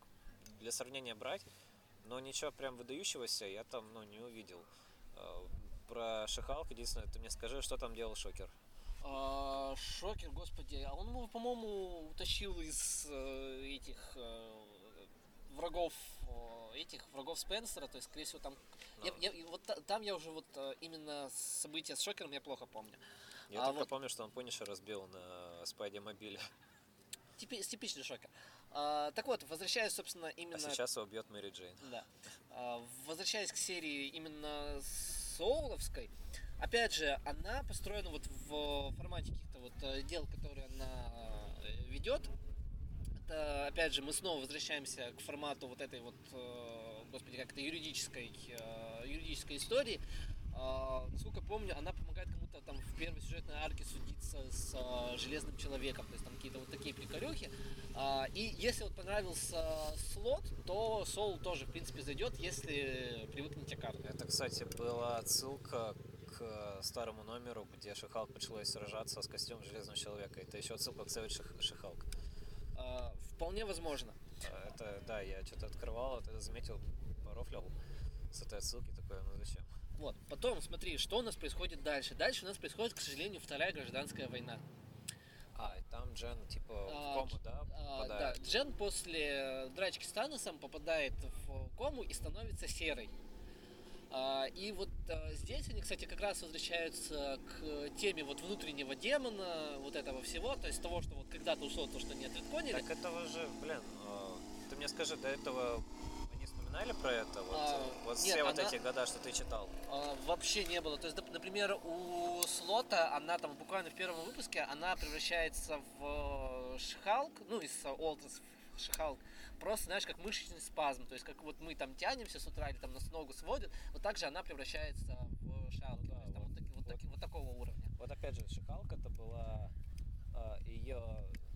S2: для сравнения брать. Но ничего прям выдающегося я там ну, не увидел. А, Про Шихалк, единственное, ты мне скажи, что там делал Шокер.
S1: А, Шокер, господи, а он по-моему, утащил из э, этих э, врагов э, этих врагов Спенсера, то есть, скорее всего, там. Я, я- вот та- там я уже вот э, именно события с Шокером я плохо помню.
S2: Я
S1: А
S2: только
S1: вот-
S2: помню, что он Пуниша разбил на Спайде Мобиле.
S1: Типи- типичный Шокер. А, так вот, возвращаясь, собственно, именно.
S2: А сейчас его бьет Мэри Джейн.
S1: Да. А, Возвращаясь к серии именно Соуловской, опять же, она построена вот в формате каких-то вот э, дел, которые она ведет. Это, опять же, мы снова возвращаемся к формату вот этой вот, э, господи, как это, юридической, э, юридической истории. Насколько помню, она помогает кому-то там в первой сюжетной арке судиться с э, Железным Человеком, то есть там какие-то вот такие приколюхи. И если вот понравился слот, то Соул тоже, в принципе, зайдет, если привыкнете к карте.
S2: Это, кстати, была отсылка к старому номеру, где Шихалк пришлось сражаться с костюмом Железного Человека. Это еще отсылка к Savage Ших- Шихалк.
S1: А, вполне возможно.
S2: А, Это, да, я что-то открывал, это заметил, порофлял с этой отсылки, такое, ну зачем?
S1: Вот. Потом, смотри, что у нас происходит дальше. Дальше у нас происходит, к сожалению, вторая гражданская война.
S2: А, и там Джен, типа,
S1: А,
S2: в кому, да,
S1: А, да,
S2: попадает?
S1: Джен после драчки с Таносом попадает в кому и становится серой. А, и вот а, здесь они, кстати, как раз возвращаются к теме вот внутреннего демона, вот этого всего, то есть того, что вот когда-то ушло, то, что не отредконили.
S2: Так этого же, блин, а, ты мне скажи, до этого они вспоминали про это? Вот,
S1: А,
S2: э, вот
S1: нет,
S2: все вот
S1: она-
S2: эти года, что ты читал.
S1: А, вообще не было. То есть, например, у Слота, она там буквально в первом выпуске, она превращается в Шихалк, ну, из Олтес в Шихалк, просто, знаешь, как мышечный спазм. То есть, как вот мы там тянемся с утра или там нас ногу сводит, вот так же она превращается в Шихалк.
S2: Да,
S1: То есть, там
S2: вот-
S1: вот, таки- вот,
S2: вот.
S1: таки- вот такого уровня.
S2: Вот опять же, Шихалк это была ее,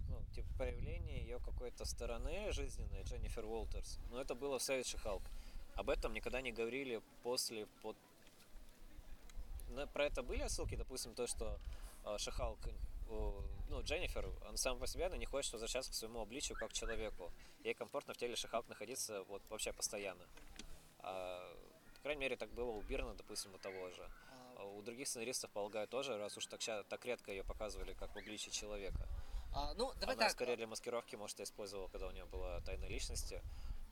S2: ну, типа, проявление ее какой-то стороны жизненной, Дженнифер Уолтерс. Но это было в Savage Шихалк. Об этом никогда не говорили после под... Про это были отсылки, допустим, то, что э, Шихалк, э, ну, Дженнифер, она сама по себе, она не хочет возвращаться к своему обличию как человеку. Ей комфортно в теле Шихалк находиться вот вообще постоянно. А, по крайней мере, так было у Бирна, допустим, у того же. А У других сценаристов, полагаю, тоже, раз уж так, так редко ее показывали как в обличии человека.
S1: А, ну, давай
S2: Она
S1: так.
S2: скорее для маскировки, может, использовала, когда у нее была тайна личности.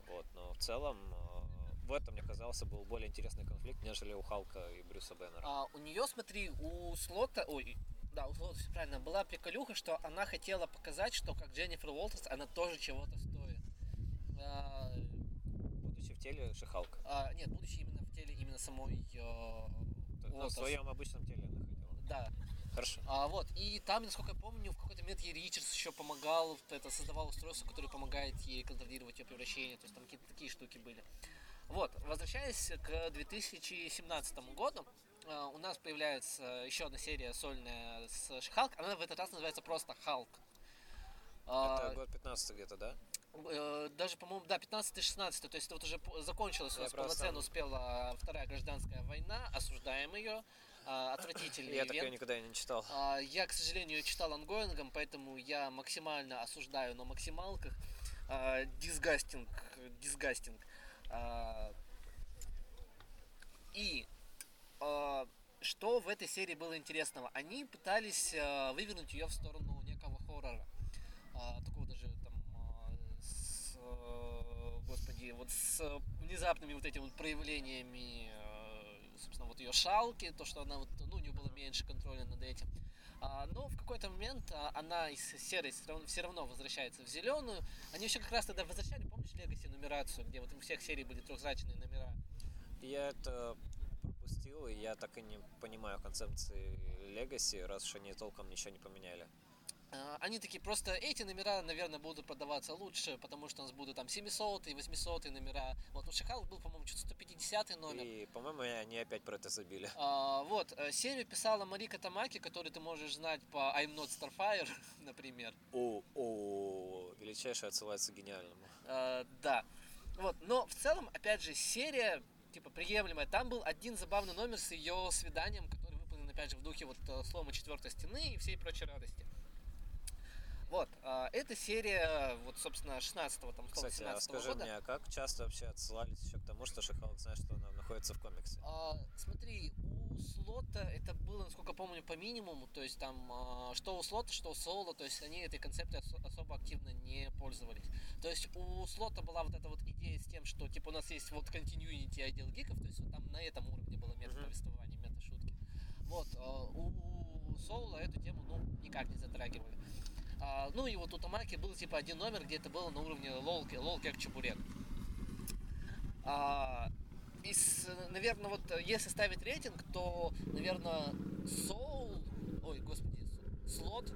S2: Вот, но в целом э, в этом, мне казался, был более интересный конфликт, нежели у Халка и Брюса Беннера.
S1: А, у нее, смотри, у Слота, ой, да, все правильно, была приколюха, что она хотела показать, что как Дженнифер Уолтерс, она тоже чего-то стоит. А,
S2: Будучи в теле Шихалка.
S1: а, нет, будучи именно в теле именно самой э,
S2: Ну, в своем обычном теле она хотела.
S1: Да.
S2: Хорошо.
S1: А, вот, и там, насколько я помню, в какой-то момент ей Ричардс еще помогал, вот это создавал устройство, которое помогает ей контролировать ее превращение, то есть там какие-то такие штуки были. Вот, возвращаясь к 2017 году, у нас появляется еще одна серия сольная с She-Hulk. Она в этот раз называется просто Халк.
S2: Это год 15 где-то, да?
S1: Э, даже, по-моему, да, 15-16, то есть вот уже закончилась у нас полноценно успела Вторая гражданская война, осуждаем ее, а, отвратительный
S2: Я такое никогда не читал.
S1: А, я, к сожалению, читал ongoing ом, поэтому я максимально осуждаю на максималках. Дисгастинг, дисгастинг. И что в этой серии было интересного? Они пытались вывернуть ее в сторону некого хоррора. Такого даже там с, господи, вот с внезапными вот этими вот проявлениями собственно, вот ее шалки, то, что она вот, ну, у нее было меньше контроля над этим. А, но в какой-то момент а, она из серой все равно, все равно возвращается в зеленую. Они еще как раз тогда возвращали, помнишь, Легаси нумерацию, где вот у всех серий были трехзрачные номера?
S2: Я это пропустил, и я так и не понимаю концепции Legacy, раз уж они толком ничего не поменяли.
S1: А, они такие, просто эти номера, наверное, будут продаваться лучше, потому что у нас будут там 700 и 800 номера. Вот у Шихал был, по-моему, что-то 150 номер.
S2: И, по-моему, они опять про это забили.
S1: А, вот, э, серию писала Марика Тамаки, которую ты можешь знать по I'm Not Starfire, например.
S2: О, о, величайшая отсылается гениальному.
S1: А, да. Вот, но в целом, опять же, серия типа приемлемая. Там был один забавный номер с ее свиданием, который выполнен, опять же, в духе вот э, слома четвертой стены и всей прочей радости. Вот, а, эта серия, вот, собственно, 16-го, там,
S2: Кстати, 17 а скажи
S1: года.
S2: мне, а как часто вообще отсылались еще к тому, что Шихалк знает, что она находится в комиксе?
S1: А, смотри, у Слота это было, насколько помню, по минимуму, то есть там, а, что у Слота, что у Соло, то есть они этой концепцией особо активно не пользовались. То есть у Слота была вот эта вот идея с тем, что, типа, у нас есть вот continuity отдел гиков, то есть вот там на этом уровне было мета-повествование, мета-шутки. Вот, а, у Соло эту тему, ну, никак не затрагивали. А, ну и вот у Тамаки был типа один номер, где это было на уровне лолки, лол как чебурек. А, из, наверное, вот если ставить рейтинг, то, наверное, Soul, ой, господи, Слот,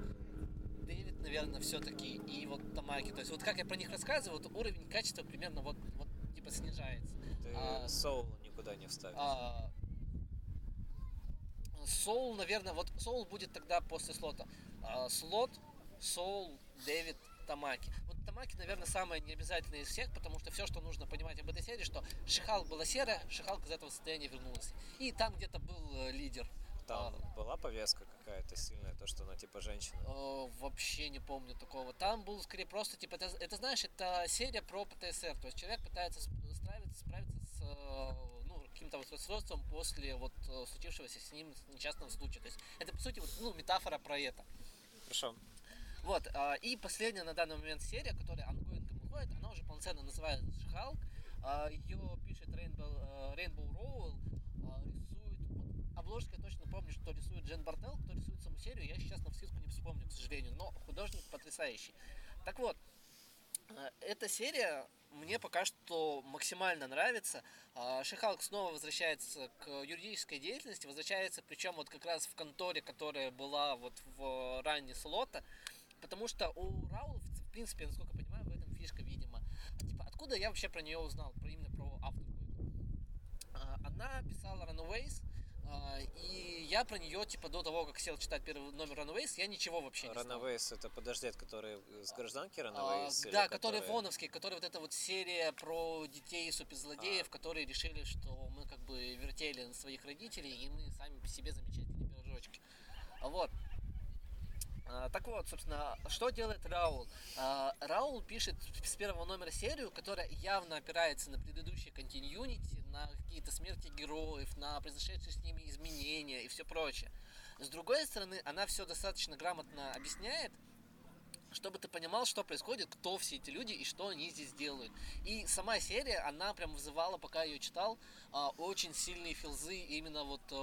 S1: Дэвид, наверное, все-таки, и вот Тамаки. То есть вот как я про них рассказываю, вот уровень качества примерно вот, вот типа снижается.
S2: Ты а, Soul никуда не вставишь.
S1: А, Soul, наверное, вот Soul будет тогда после слота. А, слот, Соул, Дэвид, Тамаки. Вот Тамаки, наверное, самое необязательное из всех, потому что все, что нужно понимать об этой серии, что Шихалк была серая, Шихалк из этого состояния вернулась. И там где-то был э, лидер.
S2: Там а, была повестка какая-то сильная, то, что она типа женщина?
S1: Э, вообще не помню такого. Там был скорее просто, типа, это, это знаешь, это серия про ПТСР. То есть человек пытается справиться, справиться с э, ну, каким-то вот расстройством после вот случившегося с ним несчастного случая. То есть это, по сути, вот, ну, метафора про это.
S2: Хорошо.
S1: Вот, а, и последняя на данный момент серия, которая ongoing ом выходит, она уже полноценно называется Халк. А, Ее пишет Rainbow, Rainbow Rowell, рисует, вот, обложка я точно помню, что рисует Джен Бартел, кто рисует саму серию, я сейчас на вскидку не вспомню, к сожалению, но художник потрясающий. Так вот, эта серия мне пока что максимально нравится. Шихалк снова возвращается к юридической деятельности, возвращается причем вот как раз в конторе, которая была вот в ранней слота. Потому что у Раул, в принципе, насколько я понимаю, в этом фишка, видимо. Типа, откуда я вообще про нее узнал, про именно про авторку? А, она писала Runaways, а, и я про нее, типа, до того, как сел читать первый номер Runaways, я ничего вообще не знал.
S2: Runaways, это, подожди, это который с гражданки Runaways?
S1: А, да, который которые... Воновский, который вот эта вот серия про детей суперзлодеев, а. которые решили, что мы как бы вертели на своих родителей, и мы сами по себе замечательные пирожочки. Вот. А, так вот, собственно, что делает Раул? А, Раул пишет с первого номера серию, которая явно опирается на предыдущие континьюнити, на какие-то смерти героев, на произошедшие с ними изменения и все прочее. С другой стороны, она все достаточно грамотно объясняет, чтобы ты понимал, что происходит, кто все эти люди и что они здесь делают. И сама серия, она прям вызывала, пока я ее читал, а, очень сильные филзы именно вот э,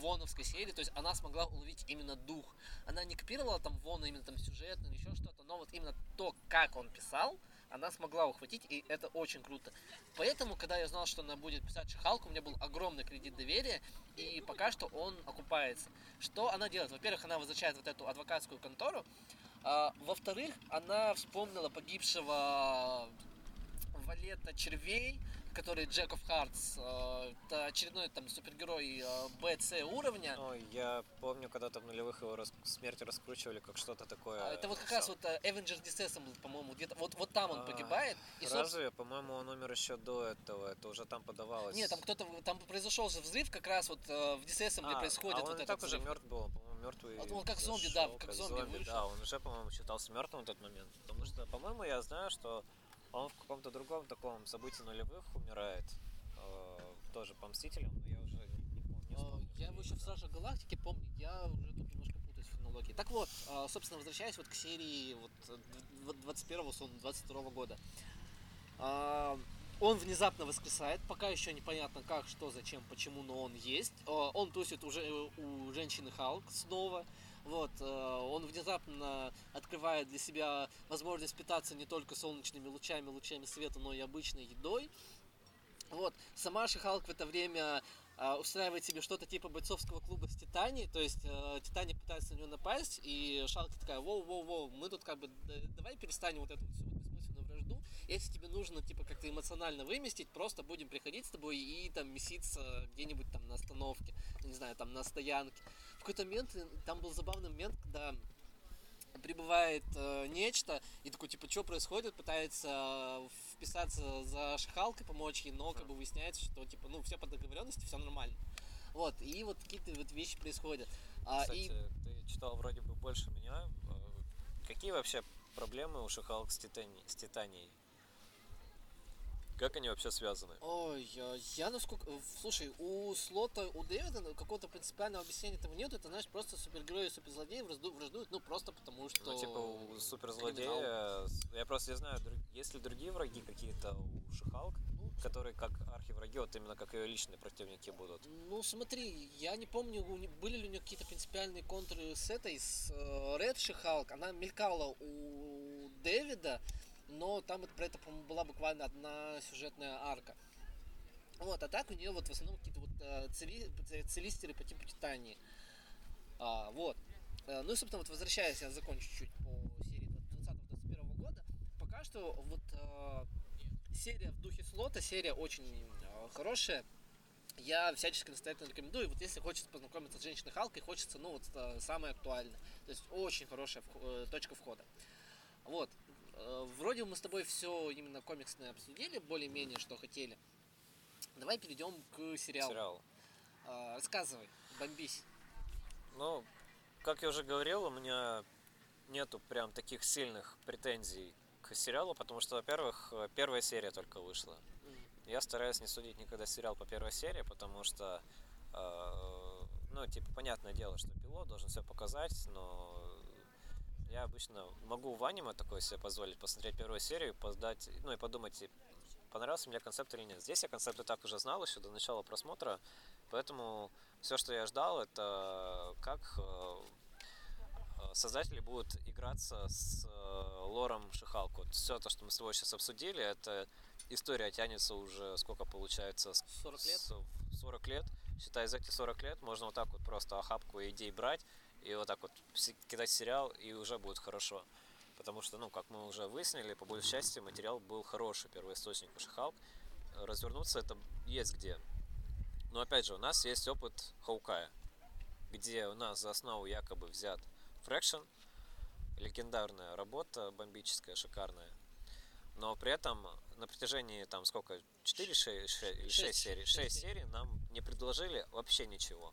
S1: воновской серии, то есть она смогла уловить именно дух. Она не копировала там Вона именно там сюжетно или еще что-то, но вот именно то, как он писал, она смогла ухватить, и это очень круто. Поэтому, когда я знал, что она будет писать Шихалку, у меня был огромный кредит доверия, и пока что он окупается. Что она делает? Во-первых, она возвращает вот эту адвокатскую контору, а, во-вторых, она вспомнила погибшего валета червей, который Джек Hearts. А, это очередной там супергерой БЦ уровня.
S2: Ну, я помню, когда-то в нулевых его рас... смерти раскручивали как что-то такое.
S1: А, это вот как раз вот Avengers Disassemble, по-моему, где-то вот, вот там он а, погибает.
S2: И, разве? Собственно... По-моему, он умер еще до этого. Это уже там подавалось.
S1: Нет, там кто-то там произошел же взрыв как раз вот в Disassemble а, происходит
S2: а он
S1: вот
S2: и
S1: так
S2: взрыв. уже мертв был, по-моему, мертвый.
S1: Вот он как зомби, да, как, зомби, зомби
S2: Да, он уже, по-моему, считался мертвым в тот момент. Потому что, по-моему, я знаю, что он в каком-то другом таком событии нулевых умирает. Э, тоже по Мстителям, но я уже не, не, помню.
S1: я его еще в Саше Галактике помню, я уже тут немножко путаюсь в хронологии. Так вот, э, собственно, возвращаясь вот к серии вот 21-го, 22 года. Э, он внезапно воскресает, пока еще непонятно как, что, зачем, почему, но он есть. Он тусит уже у женщины Халк снова. Вот, э, он внезапно открывает для себя возможность питаться не только солнечными лучами, лучами света, но и обычной едой. Вот, сама Шихалк в это время э, устраивает себе что-то типа бойцовского клуба с Титани, то есть э, Титани пытается на нее напасть, и Шалка такая, воу-воу-воу, мы тут как бы, давай перестанем вот бессмысленную вражду, если тебе нужно, типа, как-то эмоционально выместить, просто будем приходить с тобой и там меситься где-нибудь там на остановке, не знаю, там на стоянке в какой-то момент, э, там был забавный момент, когда прибывает э, нечто, и такой, типа, что происходит, пытается э, вписаться за шахалкой, помочь ей, но как бы выясняется, что, типа, ну, все по договоренности, все нормально. Вот, и вот какие-то вот вещи происходят.
S2: А, Кстати, и... ты читал вроде бы больше меня. Э, какие вообще проблемы у шахалок с, титани... с титанией? Как они вообще связаны?
S1: Ой, я, я насколько... Слушай, у Слота, у Дэвида какого-то принципиального объяснения этого нет. Это, знаешь, просто супергерои и суперзлодеи враждуют, ну, просто потому что...
S2: Ну, типа, у суперзлодея... Я просто не знаю, есть ли другие враги какие-то у Шихалк, ну, которые как архивраги, вот именно как ее личные противники будут?
S1: Ну, смотри, я не помню, были ли у нее какие-то принципиальные контры с этой, с Ред Шихалк. Она мелькала у Дэвида, но там про это, по-моему, была буквально одна сюжетная арка. Вот, а так у нее вот в основном какие-то вот э, цели, целистеры по типу Титании. А, вот. Э, ну и, собственно, вот возвращаясь, я закончу чуть по серии 2020-2021 года. Пока что вот э, серия в духе слота, серия очень хорошая. Я всячески настоятельно рекомендую. Вот если хочется познакомиться с женщиной Халкой, хочется, ну вот, самое актуальное. То есть очень хорошая точка входа. Вот. Э, вроде мы с тобой все именно комиксное обсудили, более-менее, что хотели. Давай перейдем к сериалу.
S2: Сериал.
S1: А, рассказывай, бомбись.
S2: Ну, как я уже говорил, у меня нету прям таких сильных претензий к сериалу, потому что, во-первых, первая серия только вышла. Я стараюсь не судить никогда сериал по первой серии, потому что, э, ну, типа, понятное дело, что пилот должен все показать, но я обычно могу в аниме такое себе позволить, посмотреть первую серию, поздать, ну и подумать, понравился мне концепт или нет. Здесь я концепт и так уже знал еще до начала просмотра, поэтому все, что я ждал, это как э, создатели будут играться с э, лором Шихалку. Все то, что мы с тобой сейчас обсудили, это история тянется уже, сколько получается?
S1: 40 лет?
S2: 40 лет. Считай, за эти 40 лет можно вот так вот просто охапку идей брать и вот так вот кидать сериал, и уже будет хорошо. Потому что, ну, как мы уже выяснили, по большей части материал был хороший, первый источник Шихалк. Развернуться это есть где. Но опять же, у нас есть опыт Хаукая, где у нас за основу якобы взят Фрэкшн, легендарная работа, бомбическая, шикарная. Но при этом на протяжении там сколько, 4 6, 6, 6, 6 серий, 6 серий нам не предложили вообще ничего.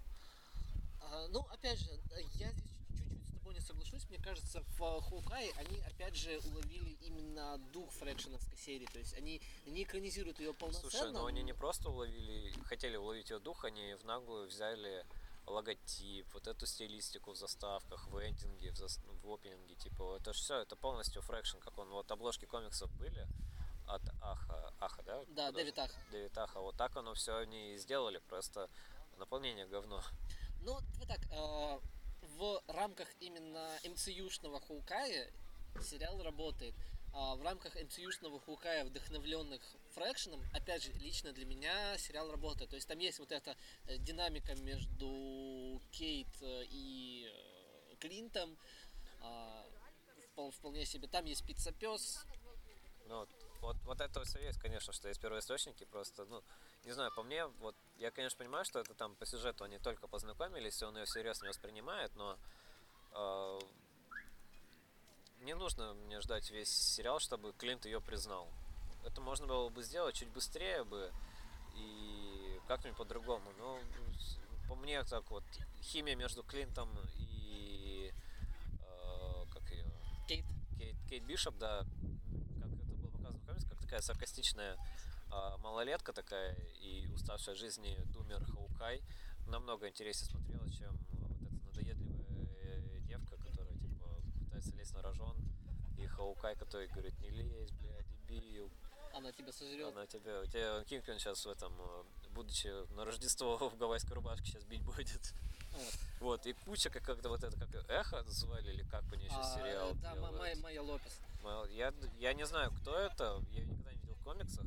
S1: А, ну, опять же, я здесь чуть-чуть с тобой не соглашусь. Мне кажется, в Hawkeye е они, опять же, уловили именно дух фрэкшеновской серии. То есть они не экранизируют ее полноценно.
S2: Слушай, но они не просто уловили, хотели уловить ее дух, они в наглую взяли логотип, вот эту стилистику в заставках, в эндинге, в, за... в опенинге, типа, это же все, это полностью Fraction, как он, вот обложки комиксов были от Аха, Аха, да?
S1: Да, Дэвид Аха.
S2: Дэвид Аха, вот так оно все они и сделали, просто наполнение говно.
S1: Ну, вот так, э, в рамках именно MCU-шного Хоукая сериал работает. А в рамках MCU-шного Хоукая, вдохновленных Фрэкшеном, опять же, лично для меня сериал работает. То есть там есть вот эта э, динамика между Кейт э, и э, Клинтом, а, вполне себе. Там есть пицца-пес.
S2: Ну, вот, вот это все есть, конечно, что есть первоисточники, просто, ну, не знаю, по мне, вот я, конечно, понимаю, что это там по сюжету они только познакомились, и он ее всерьез не воспринимает, но э, не нужно мне ждать весь сериал, чтобы Клинт ее признал. Это можно было бы сделать чуть быстрее бы и как-нибудь по-другому. Но по мне так вот химия между Клинтом и э, как ее
S1: Кейт.
S2: Кейт, Кейт Бишоп, да, как это было показано в комиксе, как такая саркастичная малолетка такая и уставшая от жизни Думер Хаукай намного интереснее смотрелась, чем вот эта надоедливая девка, которая типа пытается лезть на рожон, и Хаукай, который говорит, не лезь, бля, дебил.
S1: Она тебя сожрет.
S2: Она тебя, у тебя Кингпин сейчас в этом, э, будучи на Рождество в гавайской рубашке, сейчас бить будет.
S1: Вот.
S2: Вот, и куча как- как-то вот это, как Эхо звали, или как они еще
S1: А,
S2: сериал
S1: да. Майя, Лопес.
S2: Я, я не знаю, кто это, я никогда не видел в комиксах.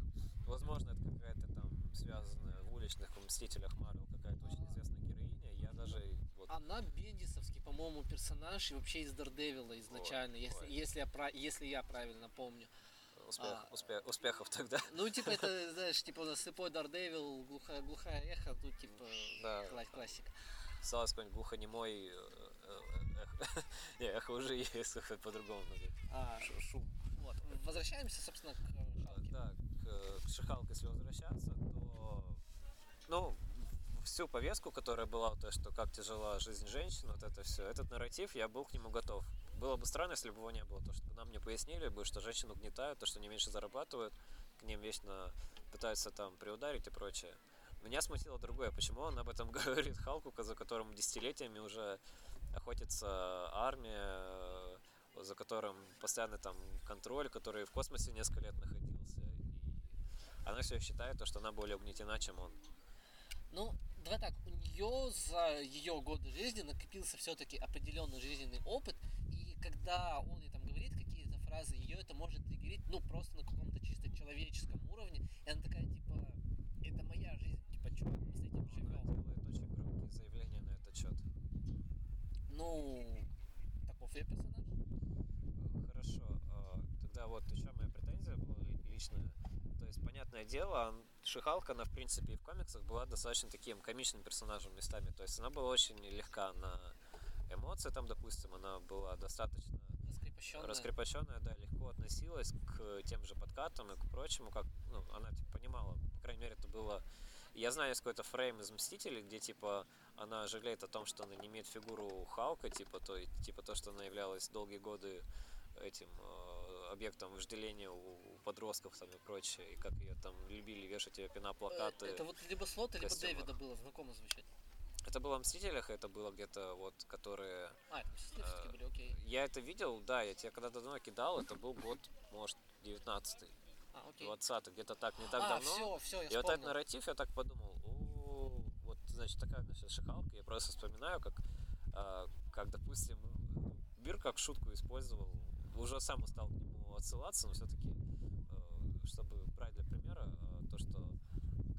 S2: Возможно, это какая-то там связанная в уличных Мстителях Марвел, какая-то очень известная героиня. Я даже вот
S1: Она бендисовский, по-моему, персонаж и вообще из Дардевила изначально,
S2: Ой,
S1: если,
S2: ой.
S1: если, я, пра- если я правильно помню.
S2: успех,
S1: А.
S2: успех- успехов тогда.
S1: Ну, типа, это, знаешь, типа, у нас слепой Дардевил, глухая, глухая эхо, ну, типа,
S2: Да.
S1: кла- классика.
S2: Осталось какой-нибудь глухонемой э, э, эхо. Не, эхо уже есть, по-другому назвать.
S1: А,
S2: Шум.
S1: вот. Возвращаемся, собственно, к Халке.
S2: Да, к, к Шихалке, если возвращаться, то, ну, всю повестку, которая была, то, что как тяжела жизнь женщин, вот это все, этот нарратив, я был к нему готов. Было бы странно, если бы его не было, то, что нам не пояснили бы, что женщин угнетают, то, что они меньше зарабатывают, к ним вечно пытаются там приударить и прочее. Меня смутило другое, почему он об этом говорит Халку, за которым десятилетиями уже охотится армия, э, за которым постоянный там контроль, который в космосе несколько лет находился. Она все считает, то, что она более угнетена, чем он.
S1: Ну, давай так, у нее за ее годы жизни накопился все-таки определенный жизненный опыт, и когда он ей там говорит какие-то фразы, ее это может триггерить, ну, просто на каком-то чисто человеческом уровне, и она такая, типа, это моя жизнь, типа, чувак, мы с этим
S2: Она
S1: живем.
S2: делает очень громкие заявления на этот счет.
S1: Ну, таков я персонаж.
S2: Хорошо. а, Тогда вот еще моя претензия была ли- личная. Есть, понятное дело, Шихалка, она, в принципе, и в комиксах была достаточно таким комичным персонажем местами. То есть, она была очень легка на эмоции, там, допустим, она была достаточно
S1: Раскрепощенная.
S2: раскрепощенная, да, легко относилась к тем же подкатам и к прочему, как, ну, она, типа, понимала, по крайней мере, это было... Я знаю, есть какой-то фрейм из Мстителей, где, типа, она жалеет о том, что она не имеет фигуру Халка, типа, то, типа, то, что она являлась долгие годы этим э, объектом вожделения у подростков там и прочее, и как ее там любили вешать ее пеноплакаты.
S1: Э, Это вот либо Слота, либо. Дэвида было, знакомо звучит.
S2: Это было в Мстителях, это было где-то вот, которые
S1: А, все
S2: Э,
S1: были, окей.
S2: Я это видел, да, я тебе когда-то давно кидал, это был год, может, 19-й,
S1: А, окей.
S2: 20-й, где-то так, не так
S1: а,
S2: давно.
S1: все, все, я
S2: и вот этот
S1: вспомнил.
S2: нарратив, я так подумал, о, вот, значит, такая значит, шихалка, я просто вспоминаю, как, а, как, допустим, Бир как шутку использовал, уже сам устал к нему отсылаться, но все-таки, чтобы брать для примера, э, то, что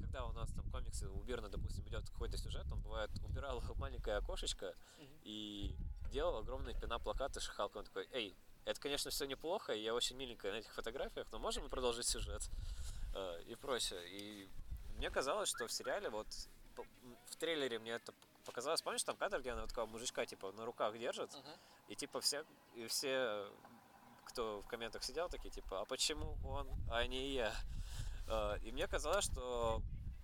S2: когда у нас там комиксы у Бирна, допустим, идет какой-то сюжет, он бывает убирал маленькое окошечко
S1: Мгм.
S2: и делал огромные пена-плакаты шихалка. Он такой, эй, это, конечно, все неплохо, и я очень миленькая на этих фотографиях, но можем мы продолжить сюжет? Э, И прочее. И мне казалось, что в сериале вот в трейлере мне это показалось, помнишь там кадр, где она вот такого мужичка типа на руках держит,
S1: Ага.
S2: и типа все, и все, кто в комментах сидел, такие типа, а почему он, а не я? Э, И мне казалось, что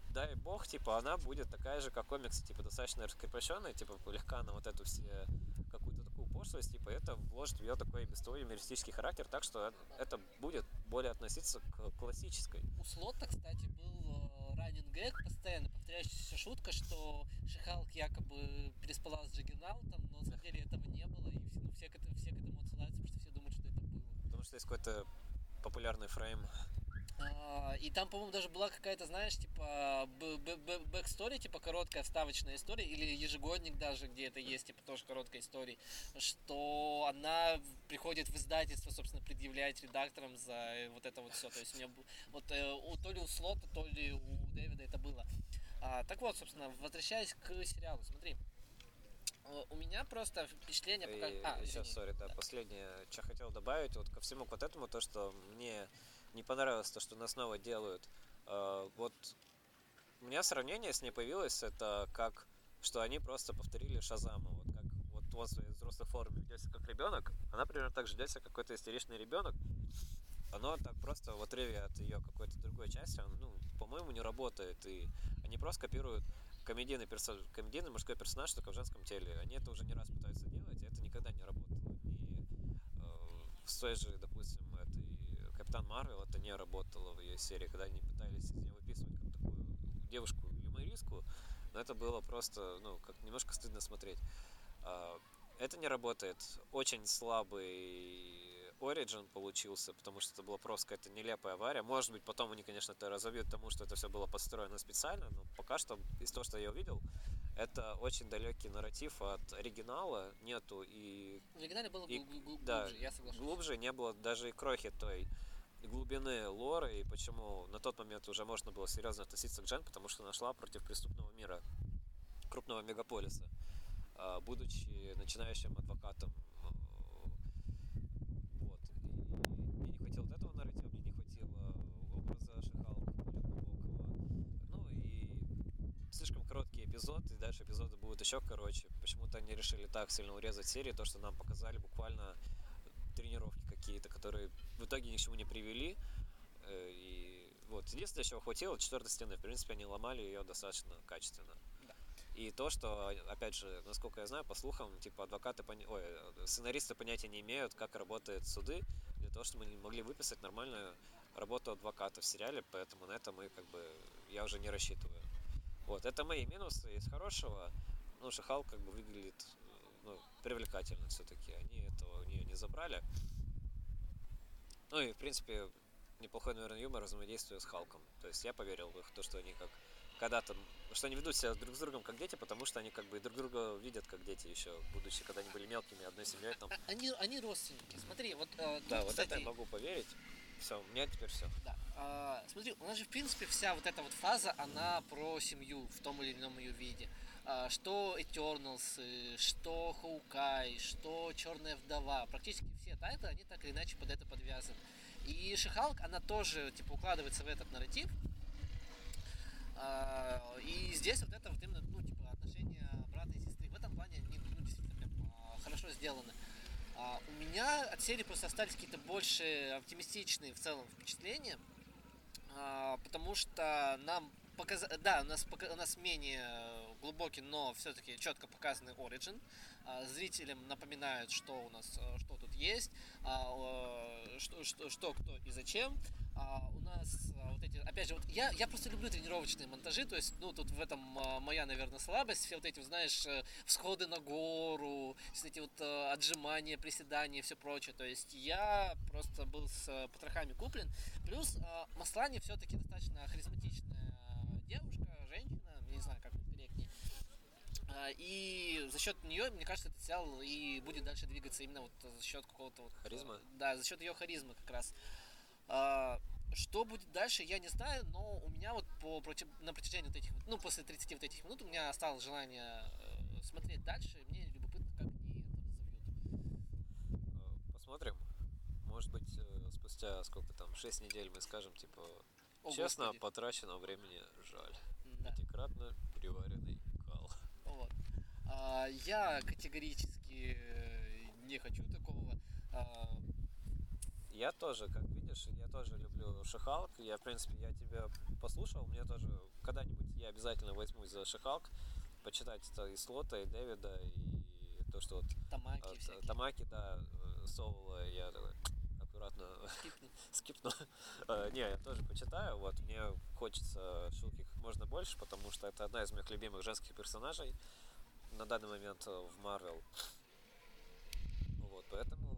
S2: дай бог, типа, она будет такая же, как комиксы, типа, достаточно раскрепощенная, типа, легка на вот эту все какую-то такую пошлость, типа, это вложит в ее такой без того юмористический характер, так что э- это будет более относиться к классической.
S1: У Слота, кстати, был ранен гэг, постоянно повторяющаяся шутка, что Шихалк якобы переспала с Джиггернаутом, но на самом деле этого не было, и все, ну, все, к, все к этому отсылаются, потому что все думают, что это было.
S2: Потому что есть какой-то популярный фрейм.
S1: А, И там, по-моему, даже была какая-то, знаешь, типа backstory, типа короткая вставочная история, или ежегодник даже, где это есть, типа тоже короткая история, что она приходит в издательство, собственно, предъявлять редакторам за э, вот это вот все. То есть у меня вот э, у, то ли у Слота, то ли у Дэвида это было. А, так вот, собственно, возвращаясь к сериалу, смотри. У меня просто впечатление пока...
S2: И
S1: А,
S2: сейчас,
S1: извини.
S2: sorry, да, последнее, что хотел добавить, вот ко всему вот этому, то, что мне не понравилось, то, что нас снова делают. Э, вот у меня сравнение с ней появилось, это как, что они просто повторили Шазама. Вот как вот он в своей взрослой форме ведет себя как ребенок, она примерно так же ведет себя как какой-то истеричный ребенок. Оно так просто в отрыве от ее какой-то другой части, он, ну, по-моему, не работает. И они просто копируют комедийный, персо... комедийный мужской персонаж, только в женском теле. Они это уже не раз пытаются делать, и это никогда не работало. Ни э, в той же, допустим, этой Капитан Марвел это не работало в ее серии, когда они пытались из нее выписывать как такую девушку юмористку, но это было просто, ну, как немножко стыдно смотреть. А, это не работает. Очень слабый Origin получился, потому что это была просто какая-то нелепая авария. Может быть, потом они, конечно, это разовьют тому, что это все было построено специально, но пока что из того, что я увидел, это очень далекий нарратив от оригинала, нету и...
S1: В оригинале было
S2: и,
S1: глубже,
S2: да,
S1: я соглашусь.
S2: Глубже не было даже и крохи той глубины лора, и почему на тот момент уже можно было серьезно относиться к Джен, потому что нашла против преступного мира, крупного мегаполиса, а, будучи начинающим адвокатом эпизод, и дальше эпизоды будут еще короче. Почему-то они решили так сильно урезать серии, то, что нам показали буквально тренировки какие-то, которые в итоге ни к чему не привели. Э, и вот, единственное, чего хватило, четвертой стены. В принципе, они ломали ее достаточно качественно.
S1: Да.
S2: И то, что, опять же, насколько я знаю, по слухам, типа адвокаты, пони... Ой, сценаристы понятия не имеют, как работают суды, для того, чтобы мы могли выписать нормальную работу адвоката в сериале, поэтому на это мы как бы я уже не рассчитываю. Вот, это мои минусы из хорошего. Ну, Шахал как бы выглядит ну, привлекательно все-таки. Они этого у нее не забрали. Ну и, в принципе, неплохой, наверное, юмор взаимодействия с Халком. То есть я поверил в их, то, что они как когда-то, что они ведут себя друг с другом как дети, потому что они как бы друг друга видят как дети еще, будучи, когда они были мелкими, одной семьей там.
S1: А, они, они родственники. Смотри, вот. Э,
S2: да, вот это я могу поверить. Все, у меня теперь все.
S1: Да. А, смотри, у нас же, в принципе, вся вот эта вот фаза, она про семью в том или ином ее виде. А, что Eternals, что Hawkeye, что Черная вдова. Практически все title ы, они так или иначе под это подвязаны. И She-Hulk, она тоже, типа, укладывается в этот нарратив. А, и здесь вот это вот именно, ну, типа, отношения брата и сестры. В этом плане они, ну, действительно, прям а, хорошо сделаны. А, у меня от серии просто остались какие-то больше оптимистичные в целом впечатления, потому что нам показ... да, у нас, у нас менее глубокий, но все-таки четко показанный Origin. А, зрителям напоминают, что у нас, что тут есть, что, что, что кто и зачем а, у нас а, вот эти, опять же, вот я, я просто люблю тренировочные монтажи, то есть, ну, тут в этом а, моя, наверное, слабость, все вот эти, знаешь, э, всходы на гору, все эти вот а, отжимания, приседания все прочее, то есть я просто был с а, потрохами куплен, плюс а, Маслани все-таки достаточно харизматичная девушка, женщина, не знаю, как корректнее, и за счет нее, мне кажется, этот сериал и будет дальше двигаться именно вот за счет какого-то вот...
S2: Харизма?
S1: Да, за счет ее харизмы как раз. А, что будет дальше, я не знаю, но у меня вот по, на протяжении вот этих, ну, после 30 вот этих минут у меня осталось желание э, смотреть дальше, и мне любопытно, как они это разовьют.
S2: Э, посмотрим. Может быть, э, спустя сколько там, 6 недель мы скажем, типа, О, честно, господи. потраченного времени жаль. Да. Пятикратно переваренный кал.
S1: Вот. А, я категорически не хочу такого. А,
S2: я тоже, как видишь, я тоже люблю Шихалк. Я, в принципе, я тебя послушал. Мне тоже когда-нибудь я обязательно возьмусь за Шихалк. Почитать это и Слота, и Дэвида, и то, что вот...
S1: Тамаки э, всякие.
S2: Тамаки, да, э, Соула, я аккуратно скипну. Э, не, я тоже почитаю. Вот, мне хочется Шилки как можно больше, потому что это одна из моих любимых женских персонажей на данный момент в Марвел. Вот, поэтому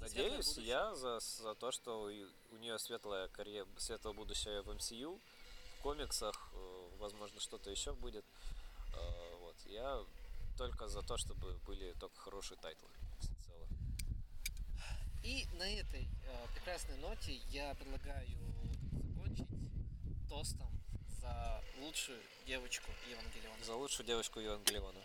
S2: Надеюсь, я за, за то, что у, у нее светлая карьера, светлое будущее в MCU, в комиксах, э, возможно, что-то еще будет. Э, вот. Я только за то, чтобы были только хорошие title ы всецело.
S1: И на этой э, прекрасной ноте я предлагаю закончить тостом за лучшую девочку Евангелиона.
S2: За лучшую девочку Евангелиона.